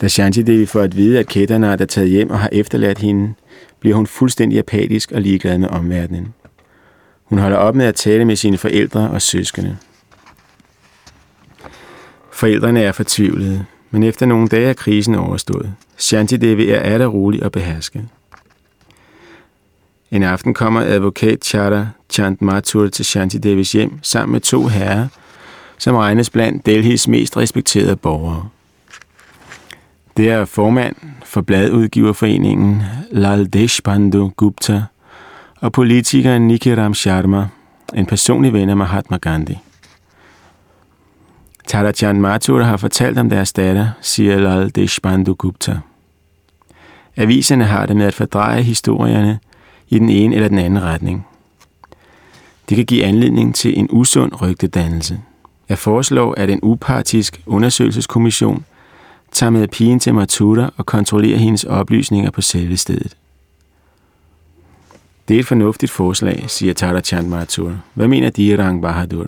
Da Shanti Devi får at vide, at Kedarnath er taget hjem og har efterladt hende, bliver hun fuldstændig apatisk og ligeglad med omverdenen. Hun holder op med at tale med sine forældre og søskende. Forældrene er fortvivlede, men efter nogle dage er krisen overstået. Shanti Devi er atter rolig og behersket. En aften kommer advokat Chara Chand Mathur til Shanti Devis hjem sammen med to herrer, som regnes blandt Delhis mest respekterede borgere. Det er formand for bladudgiverforeningen Lal Deshpandu Gupta og politikeren Nikiram Sharma, en personlig ven af Mahatma Gandhi. Tarajan Mathur har fortalt om deres datter, siger Lal Deshpandu Gupta. Aviserne har det med at fordreje historierne i den ene eller den anden retning. Det kan give anledning til en usund rygtedannelse. Jeg foreslår, at en upartisk undersøgelseskommission tager med pigen til Mathura og kontrollerer hendes oplysninger på selve stedet. Det er et fornuftigt forslag, siger Tata Chand Mathur. Hvad mener de, Rang Bahadur?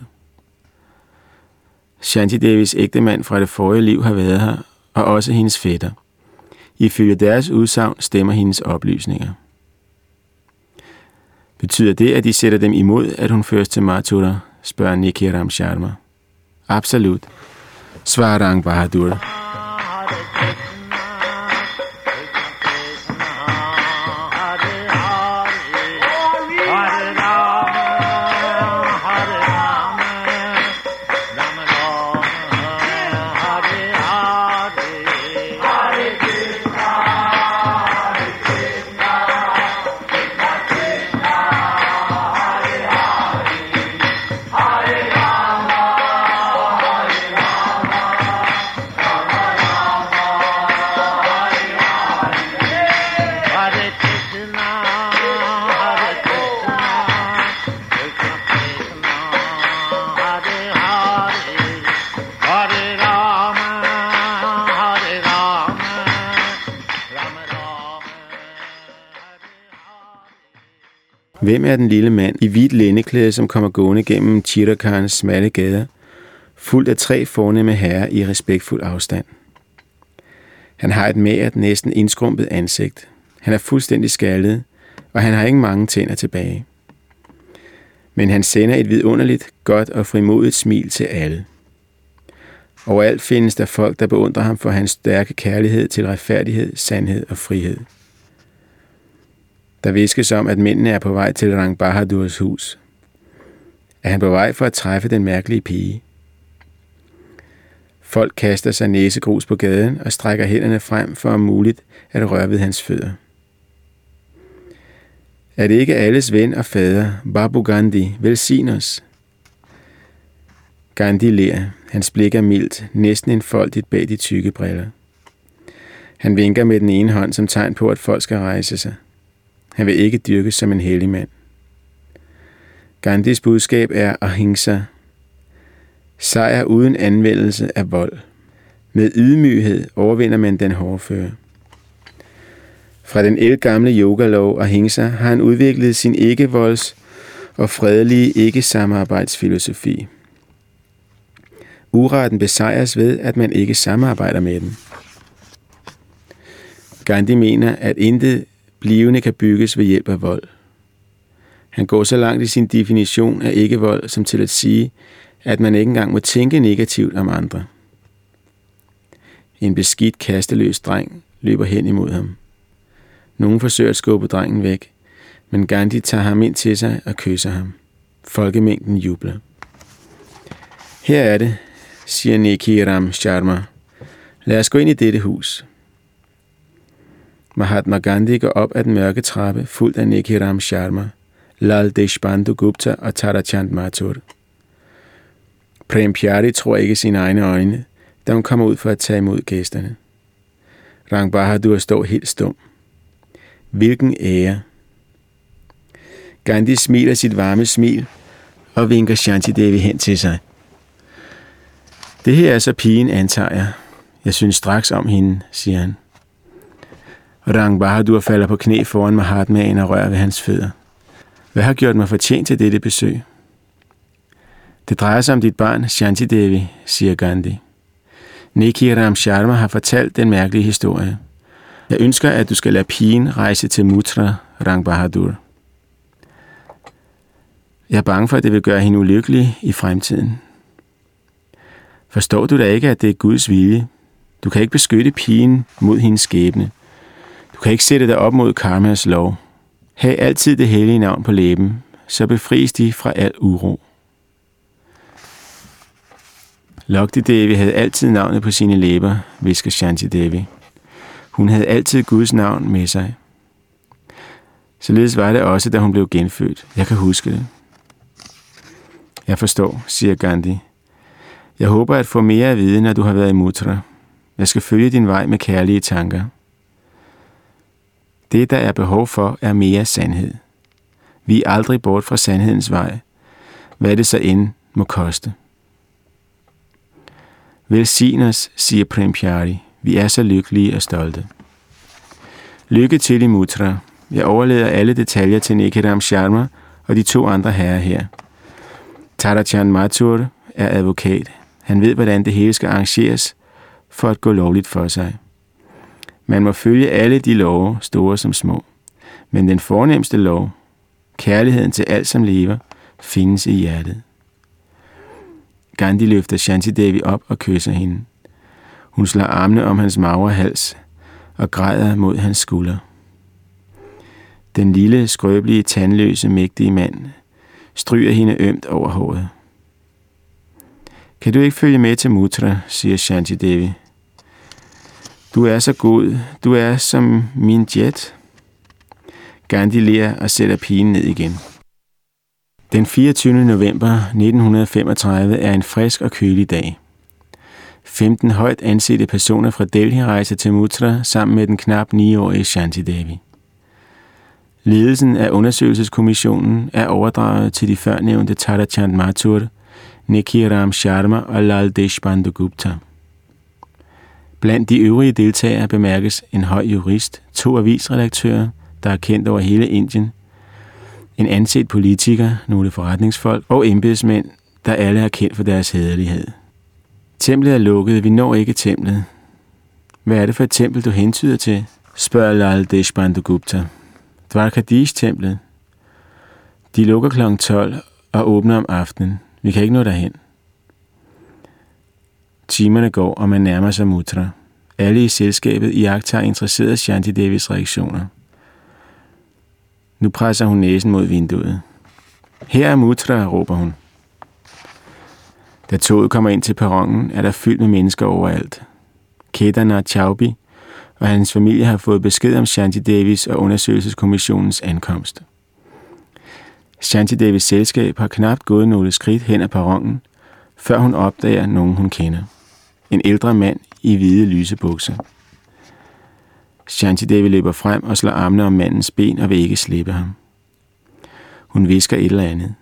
Shanti Devis ægtemand fra det forrige liv har været her, og også hendes fætter. Ifølge deres udsagn stemmer hendes oplysninger. Betyder det, at de sætter dem imod, at hun føres til Mathura, spørger Nikiram Sharma. Absolut, svarer Rang Bahadur. Hvem er den lille mand i hvidt lændeklæde, som kommer gående gennem Chirakarens smalle gader, fuldt af tre fornemme herrer i respektfuld afstand? Han har et mært, næsten indskrumpet ansigt. Han er fuldstændig skaldet, og han har ikke mange tænder tilbage. Men han sender et vidunderligt, godt og frimodigt smil til alle. Overalt findes der folk, der beundrer ham for hans stærke kærlighed til retfærdighed, sandhed og frihed. Der viskes om, at mændene er på vej til Rang Bahadurs hus. Er han på vej for at træffe den mærkelige pige? Folk kaster sig næsegrus på gaden og strækker hænderne frem for om muligt at røre ved hans fødder. Er det ikke alles ven og fader, Babu Gandhi, velsign os? Gandhi ler. Hans blik er mildt, næsten enfoldigt bag de tykke briller. Han vinker med den ene hånd som tegn på, at folk skal rejse sig. Han vil ikke dyrkes som en hellig mand. Gandhis budskab er ahimsa. Sejr uden anvendelse af vold. Med ydmyghed overvinder man den hårdføre. Fra den elgamle yogalov ahimsa har han udviklet sin ikke-volds og fredelige ikke-samarbejdsfilosofi. Uretten besejres ved, at man ikke samarbejder med den. Gandhi mener, at intet blivende kan bygges ved hjælp af vold. Han går så langt i sin definition af ikke-vold, som til at sige, at man ikke engang må tænke negativt om andre. En beskidt, kasteløs dreng løber hen imod ham. Nogen forsøger at skubbe drengen væk, men Gandhi tager ham ind til sig og kysser ham. Folkemængden jubler. Her er det, siger Nikiram Sharma. Lad os gå ind i dette hus. Mahatma Gandhi går op ad den mørke trappe, fuldt af Nikiram Sharma, Lal Deshbandhu Gupta og Tarachand Mathur. Prem Pyari tror ikke sine egne øjne, da hun kommer ud for at tage imod gæsterne. Rang Bahadur står helt stum. Hvilken ære! Gandhi smiler sit varme smil og vinker Shanti Devi hen til sig. Det her er så pigen, antager jeg. Jeg synes straks om hende, siger han. Rang Bahadur falder på knæ foran Mahatmaen og rører ved hans fødder. Hvad har gjort mig fortjent til dette besøg? Det drejer sig om dit barn, Shanti Devi, siger Gandhi. Nikki Ram Sharma har fortalt den mærkelige historie. Jeg ønsker, at du skal lade pigen rejse til Mutra, Rang Bahadur. Jeg er bange for, at det vil gøre hende ulykkelig i fremtiden. Forstår du da ikke, at det er Guds vilje? Du kan ikke beskytte pigen mod hendes skæbne. Du kan ikke sætte dig op mod karmas lov. Hav altid det hellige navn på læben, så befries de fra al uro. Lokti Devi havde altid navnet på sine læber, visker Shanti Devi. Hun havde altid Guds navn med sig. Således var det også, da hun blev genfødt. Jeg kan huske det. Jeg forstår, siger Gandhi. Jeg håber at få mere at vide, når du har været i Mutra. Jeg skal følge din vej med kærlige tanker. Det, der er behov for, er mere sandhed. Vi er aldrig bort fra sandhedens vej, hvad det så end må koste. Velsign os, siger Prem Pyari. Vi er så lykkelige og stolte. Lykke til i Mutra. Jeg overlader alle detaljer til Nikidam Sharma og de to andre herrer her. Tarachan Mathur er advokat. Han ved, hvordan det hele skal arrangeres for at gå lovligt for sig. Man må følge alle de love, store som små. Men den fornemmeste lov, kærligheden til alt som lever, findes i hjertet. Gandhi løfter Shanti Devi op og kysser hende. Hun slår armene om hans magre hals og græder mod hans skulder. Den lille, skrøbelige, tandløse, mægtige mand stryger hende ømt over håret. Kan du ikke følge med til Mutra, siger Shanti Devi. Du er så god. Du er som min jet. Gandhi ler og sætter pigen ned igen. Den 24. november 1935 er en frisk og kølig dag. 15 højt ansete personer fra Delhi rejser til Mutra sammen med den knap 9-årige Shanti Devi. Ledelsen af undersøgelseskommissionen er overdraget til de førnævnte Tata Chand Mathur, Niki Ram Sharma og Lal Deshpande Gupta. Blandt de øvrige deltagere bemærkes en høj jurist, to avisredaktører, der er kendt over hele Indien, en anset politiker, nogle forretningsfolk og embedsmænd, der alle er kendt for deres hederlighed. Templet er lukket, vi når ikke templet. Hvad er det for et tempel, du hentyder til? spørger Lal Deshbandhu Gupta. Dvarkadish-templet. De lukker kl. 12 og åbner om aftenen. Vi kan ikke nå derhen. Timerne går, og man nærmer sig Mutra. Alle i selskabet iagtager interesseret Shanti Devis reaktioner. Nu presser hun næsen mod vinduet. Her er Mutra, råber hun. Da toget kommer ind til perronen, er der fyldt med mennesker overalt. Kedana Chaubi og hans familie har fået besked om Shanti Davis og undersøgelseskommissionens ankomst. Shanti Davis selskab har knap gået nogle skridt hen ad perronen, før hun opdager nogen, hun kender. En ældre mand i hvide lyse bukser. Shanti Devi løber frem og slår armene om mandens ben og vil ikke slippe ham. Hun visker et eller andet.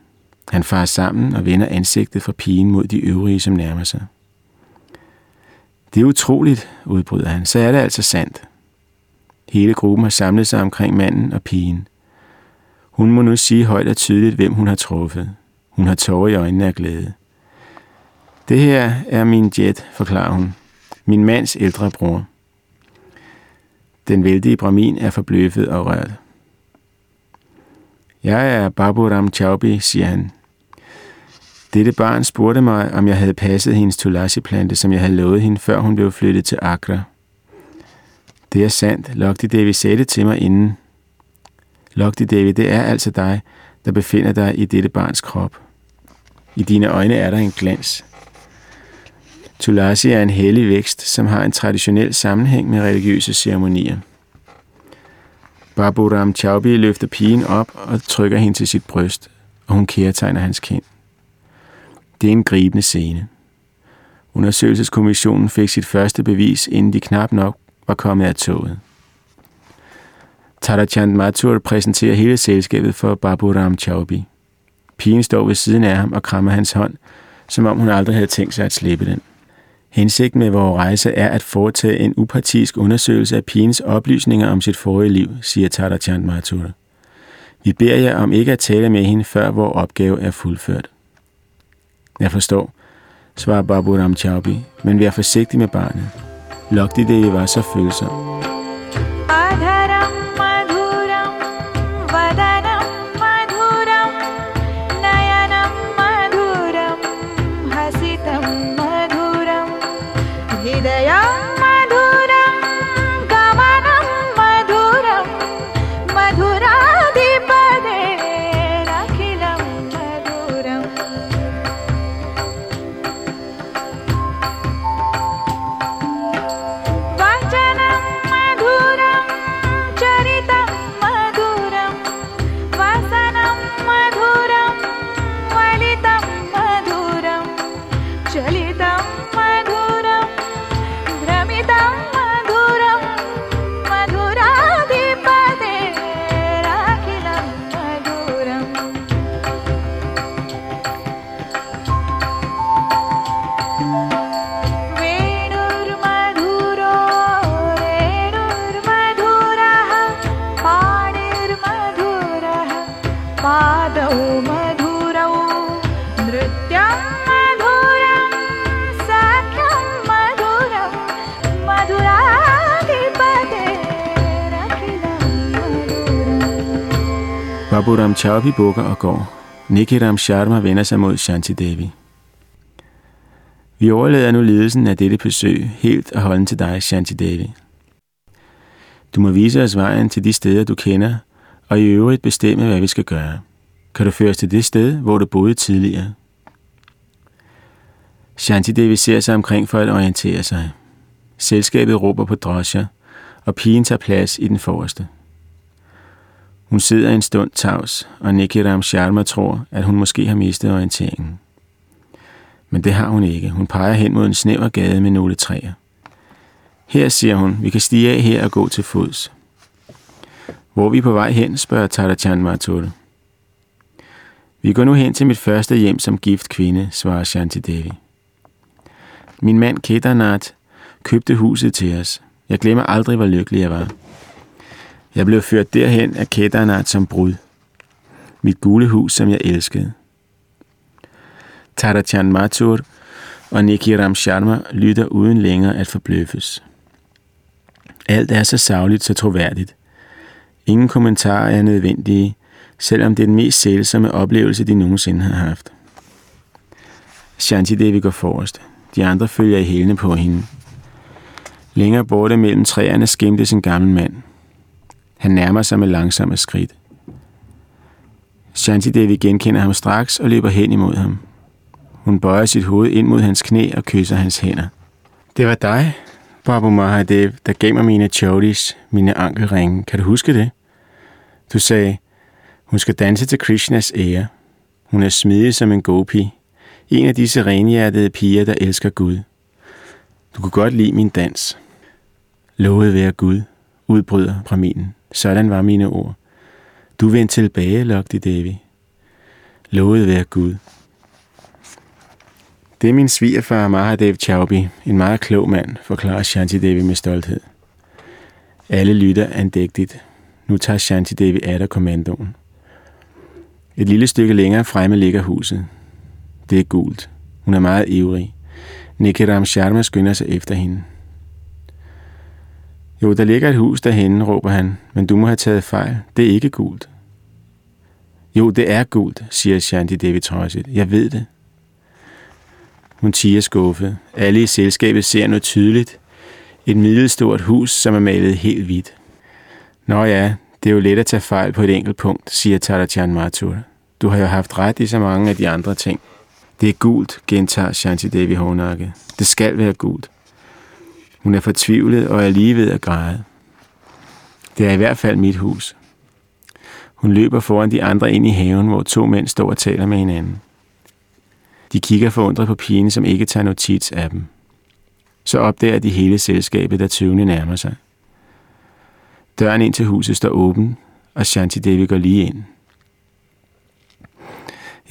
Han farer sammen og vender ansigtet fra pigen mod de øvrige, som nærmer sig. Det er utroligt, udbryder han. Så er det altså sandt. Hele gruppen har samlet sig omkring manden og pigen. Hun må nu sige højt og tydeligt, hvem hun har truffet. Hun har tårer i øjnene af glæde. Det her er min jet, forklarer hun. Min mands ældre bror. Den vældige Brahmin er forbløffet og rørt. Jeg er Baburam Chaubi, siger han. Dette barn spurgte mig, om jeg havde passet hendes tulasi-plante, som jeg havde lovet hende, før hun blev flyttet til Agra. Det er sandt. Lokti Devi sagde det til mig inden. Lokti Devi, det er altså dig, der befinder dig i dette barns krop. I dine øjne er der en glans. Tulasi er en hellig vækst, som har en traditionel sammenhæng med religiøse ceremonier. Baburam Chaubi løfter pigen op og trykker hende til sit bryst, og hun kærtegner hans kind. Det er en gribende scene. Undersøgelseskommissionen fik sit første bevis, inden de knap nok var kommet af toget. Tadachand Mathur præsenterer hele selskabet for Baburam Chaubi. Pigen står ved siden af ham og krammer hans hånd, som om hun aldrig havde tænkt sig at slippe den. Hensigten med vores rejse er at foretage en upartisk undersøgelse af pigens oplysninger om sit forrige liv, siger Tadachan Mathur. Vi beder jer om ikke at tale med hende, før vores opgave er fuldført. Jeg forstår, svarer Babu Chaubi, men vær forsigtig med barnet. Lokti det var så følsom. पादौ मधुरौ नृत्यं मधुरं सख्यं मधुरं मधुराधिपतेरखिलं मधुरम् Baburam Chaubi bukker og går. Nikiram Sharma vender sig mod Shanti Devi. Vi overlader nu ledelsen af dette besøg helt og holden til dig, Shanti Devi. Du må vise os vejen til de steder, du kender, og i øvrigt bestemme, hvad vi skal gøre. Kan du føres til det sted, hvor du boede tidligere? Shanti Devi ser sig omkring for at orientere sig. Selskabet råber på drosjer, og pigen tager plads i den forreste. Hun sidder en stund tavs, og Nikiram Sharma tror, at hun måske har mistet orienteringen. Men det har hun ikke. Hun peger hen mod en snæver gade med nogle træer. Her, siger hun, vi kan stige af her og gå til fods. Hvor er vi på vej hen, spørger Tadachan Martul. Vi går nu hen til mit første hjem som gift kvinde, svarer Shanti Devi. Min mand Kedarnath købte huset til os. Jeg glemmer aldrig, hvor lykkelig jeg var. Jeg blev ført derhen af Kedarnath som brud. Mit gule hus, som jeg elskede. Tadachan Mathur og Nikiram Sharma lytter uden længere at forbløffes. Alt er så savligt, så troværdigt. Ingen kommentarer er nødvendige, selvom det er den mest sælsomme oplevelse, de nogensinde har haft. Shanti Devi går forrest. De andre følger i hælene på hende. Længere borte mellem træerne skimte sin gammel mand. Han nærmer sig med langsomme skridt. Shanti Devi genkender ham straks og løber hen imod ham. Hun bøjer sit hoved ind mod hans knæ og kysser hans hænder. Det var dig, Babu Mahadev, der gav mig mine chodis, mine ankelringe. Kan du huske det? Du sagde, hun skal danse til Krishnas ære. Hun er smidig som en gopi. En af disse renhjertede piger, der elsker Gud. Du kunne godt lide min dans. Lovet være Gud, udbryder Brahminen. Sådan var mine ord. Du vendte tilbage, Lokti Devi. Lovet være Gud. Det er min svigerfar Mahadev Chaubi, en meget klog mand, forklarer Shanti Devi med stolthed. Alle lytter andægtigt. Nu tager Shanti Devi af kommandoen. Et lille stykke længere fremme ligger huset. Det er gult. Hun er meget ivrig. Nikiram Sharma skynder sig efter hende. Jo, der ligger et hus derhenne, råber han, men du må have taget fejl. Det er ikke gult. Jo, det er gult, siger Shanti Devi trodsigt. Jeg ved det. Hun tiger skuffet. Alle i selskabet ser nu tydeligt. Et middelstort hus, som er malet helt hvidt. Nå ja, det er jo let at tage fejl på et enkelt punkt, siger Tarachan Mathur. Du har jo haft ret i så mange af de andre ting. Det er gult, gentager Shanti Devi hårdnakket. Det skal være gult. Hun er fortvivlet og er lige ved at græde. Det er i hvert fald mit hus. Hun løber foran de andre ind i haven, hvor to mænd står og taler med hinanden. De kigger forundret på pigen, som ikke tager notits af dem. Så opdager de hele selskabet, der tøvende nærmer sig. Døren ind til huset står åben, og Shanti Devi går lige ind.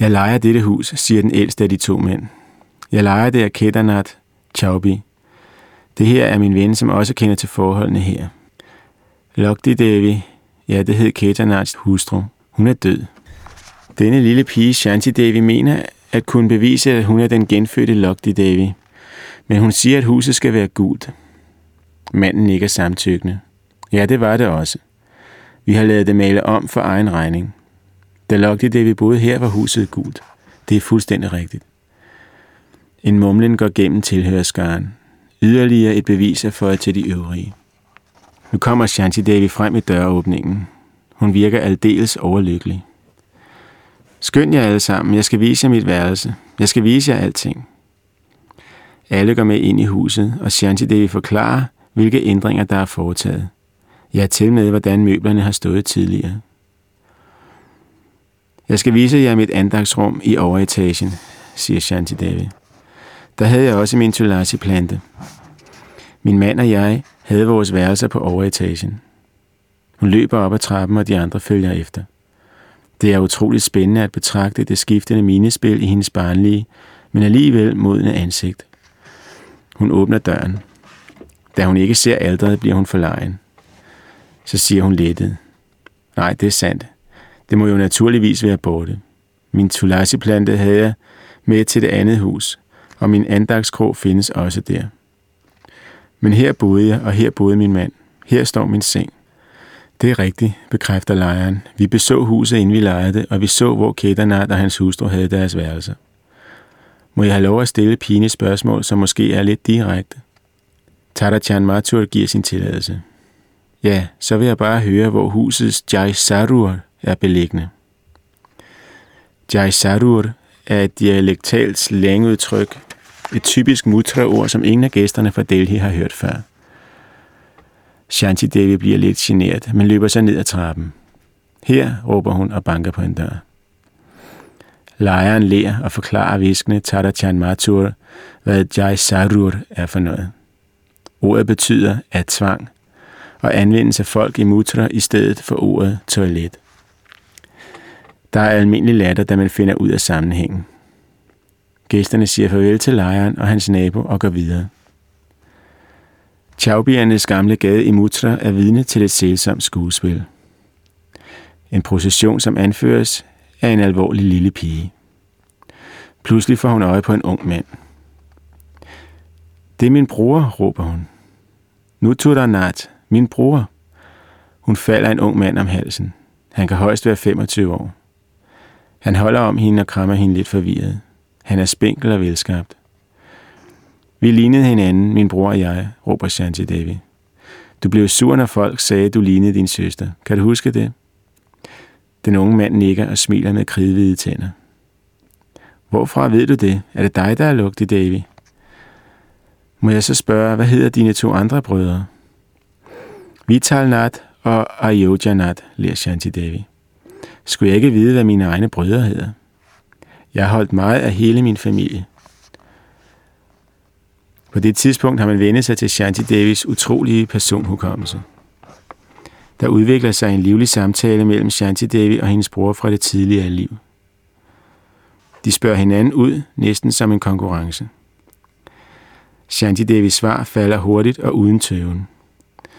Jeg leger dette hus, siger den ældste af de to mænd. Jeg leger det af Kedarnath Chaubi. Det her er min ven, som også kender til forholdene her. Lokti Devi, ja, det hed Kedarnaths hustru. Hun er død. Denne lille pige, Shanti Devi, mener at kunne bevise, at hun er den genfødte Lokti Devi. Men hun siger, at huset skal være gult. Manden nikker samtykkende. Ja, det var det også. Vi har lavet det male om for egen regning. Da Logdi det, vi boede her, var huset gult. Det er fuldstændig rigtigt. En mumlen går gennem tilhørskaren. Yderligere et bevis er for til de øvrige. Nu kommer Shanti Devi frem i døråbningen. Hun virker aldeles overlykkelig. Skynd jer alle sammen, jeg skal vise jer mit værelse. Jeg skal vise jer alting. Alle går med ind i huset, og Shanti Devi forklarer, hvilke ændringer der er foretaget. Ja, til med, hvordan møblerne har stået tidligere. Jeg skal vise jer mit andagsrum i overetagen, siger Shanti Devi. Der havde jeg også min tulasi-plante. Min mand og jeg havde vores værelser på overetagen. Hun løber op ad trappen, og de andre følger efter. Det er utroligt spændende at betragte det skiftende minespil i hendes barnlige, men alligevel modne ansigt. Hun åbner døren. Da hun ikke ser aldret, bliver hun forlegen. Så siger hun lettet. Nej, det er sandt. Det må jo naturligvis være borte. Min tulasiplante havde jeg med til det andet hus, og min andagskrog findes også der. Men her boede jeg, og her boede min mand. Her står min seng. Det er rigtigt, bekræfter lejeren. Vi beså huset, inden vi lejede det, og vi så, hvor Kedarnath og hans hustru havde deres værelse. Må jeg have lov at stille pine spørgsmål, som måske er lidt direkte? Tarachan Matur giver sin tilladelse. Ja, så vil jeg bare høre, hvor husets Jai Sarur er beliggende. Jai Sarur er et dialektalt slangudtryk, et typisk mutraord, som ingen af gæsterne fra Delhi har hørt før. Shanti Devi bliver lidt generet, men løber så ned ad trappen. Her råber hun og banker på en dør. Lejeren ler og forklarer viskende Tarachan Mathur, hvad Jai Sarur er for noget. Ordet betyder at tvang, og anvendes af folk i mutra i stedet for ordet toilet. Der er almindelig latter, da man finder ud af sammenhængen. Gæsterne siger farvel til lejren og hans nabo og går videre. Chaubiernes gamle gade i Mutra er vidne til et sælsomt skuespil. En procession, som anføres af en alvorlig lille pige. Pludselig får hun øje på en ung mand. Det er min bror, råber hun. Nu Turanat, min bror. Hun falder en ung mand om halsen. Han kan højst være 25 år. Han holder om hende og krammer hende lidt forvirret. Han er spinkel og velskabt. Vi lignede hinanden, min bror og jeg, råber Shanti Devi. Du blev sur, når folk sagde, du lignede din søster. Kan du huske det? Den unge mand nikker og smiler med kridhvide tænder. Hvorfra ved du det? Er det dig, der er lugtig, Davy? Må jeg så spørge, hvad hedder dine to andre brødre? Vital Nath og Ayodhyanat, lærer Shanti Devi. Skulle jeg ikke vide, hvad mine egne brødre hedder? Jeg har holdt meget af hele min familie. På det tidspunkt har man vendt sig til Shanti Devis utrolige personhukommelse. Der udvikler sig en livlig samtale mellem Shanti Devi og hendes bror fra det tidligere liv. De spørger hinanden ud, næsten som en konkurrence. Shanti Devis svar falder hurtigt og uden tøven.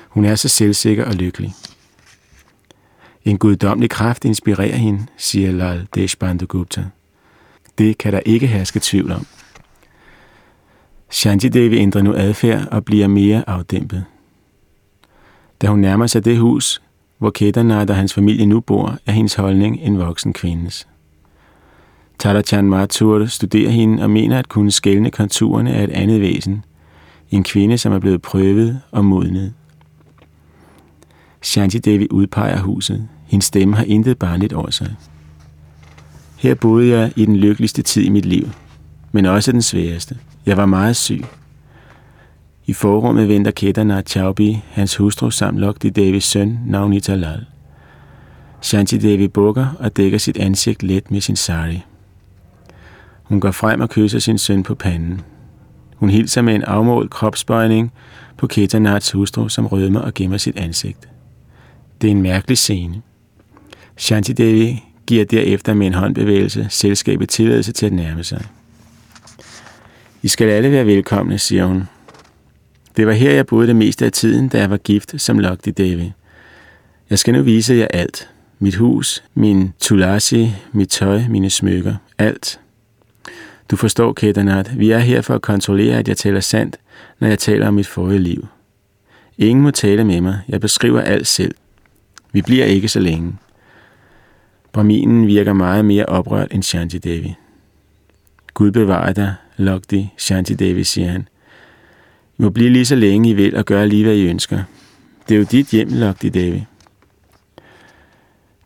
Hun er så selvsikker og lykkelig. En guddommelig kraft inspirerer hende, siger Lal Deshpande Gupta. Det kan der ikke herske tvivl om. Shanti Devi ændrer nu adfærd og bliver mere afdæmpet. Da hun nærmer sig det hus, hvor Kedarnath og hans familie nu bor, er hendes holdning en voksen kvindes. Tadachan Mathur studerer hende og mener at kunne skælne konturerne af et andet væsen. En kvinde, som er blevet prøvet og modnet. Shanti Devi udpeger huset. Hendes stemme har intet barnligt over sig. Her boede jeg i den lykkeligste tid i mit liv, men også den sværeste. Jeg var meget syg. I forrummet venter Kedarnath Chaubi, hans hustru samt Lokti Devis søn, Navnita Lal. Shanti Devi bukker og dækker sit ansigt let med sin sari. Hun går frem og kysser sin søn på panden. Hun hilser med en afmålt kropsbøjning på Kedarnaths hustru, som rødmer og gemmer sit ansigt. Det er en mærkelig scene. Shanti Devi giver derefter med en håndbevægelse selskabet tilladelse til at nærme sig. I skal alle være velkomne, siger hun. Det var her, jeg boede det meste af tiden, da jeg var gift som Lokti Devi. Jeg skal nu vise jer alt. Mit hus, min tulasi, mit tøj, mine smykker, alt. Du forstår, Kedarnath, vi er her for at kontrollere, at jeg taler sandt, når jeg taler om mit forrige liv. Ingen må tale med mig. Jeg beskriver alt selv. Vi bliver ikke så længe. Brahminen virker meget mere oprørt end Shanti Devi. Gud bevarer dig, Lokti, Shanti Devi, siger han. I må blive lige så længe I vil og gøre lige, hvad I ønsker. Det er jo dit hjem, Lokti Devi.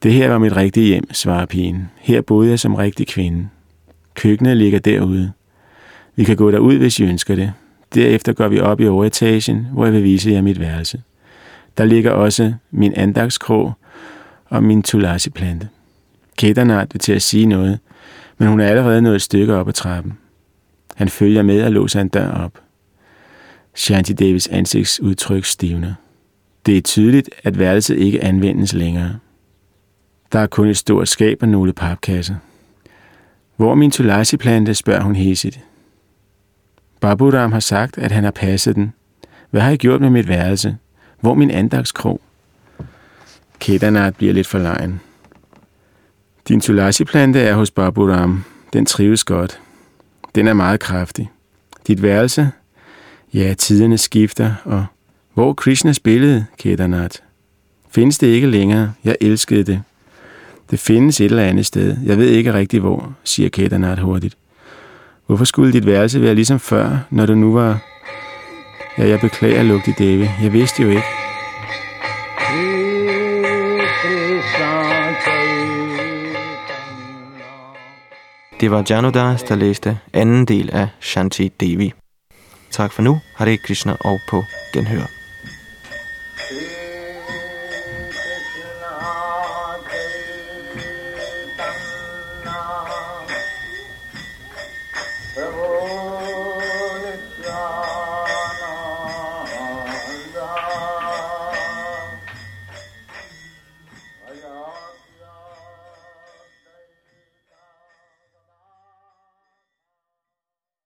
Det her var mit rigtige hjem, svarer pigen. Her boede jeg som rigtig kvinde. Køkkenet ligger derude. Vi kan gå derud, hvis I ønsker det. Derefter går vi op i overetagen, hvor jeg vil vise jer mit værelse. Der ligger også min andagskrog og min tulasi-plante. Kedarnath vil til at sige noget, men hun er allerede nået et stykke op ad trappen. Han følger med og låser en dør op. Shanti Davis ansigtsudtryk stivner. Det er tydeligt, at værelset ikke anvendes længere. Der er kun et stort skab og nogle papkasser. Hvor er min tulasi-plante, spørger hun hæsigt. Baburam har sagt, at han har passet den. Hvad har jeg gjort med mit værelse? Hvor min andagskrog? Kedarnath bliver lidt for lejen. Din tulasi-plante er hos Baburam. Den trives godt. Den er meget kraftig. Dit værelse? Ja, tiderne skifter, og hvor Krishnas billede, Kedarnath? Findes det ikke længere? Jeg elskede det. Det findes et eller andet sted. Jeg ved ikke rigtig hvor, siger Kedarnath hurtigt. Hvorfor skulle dit værelse være ligesom før, når du nu var... Ja, jeg beklager, Lugte Dave. Jeg vidste jo ikke. Det var Janodas, der læste anden del af Shanti Devi. Tak for nu. Hare Krishna og på genhør.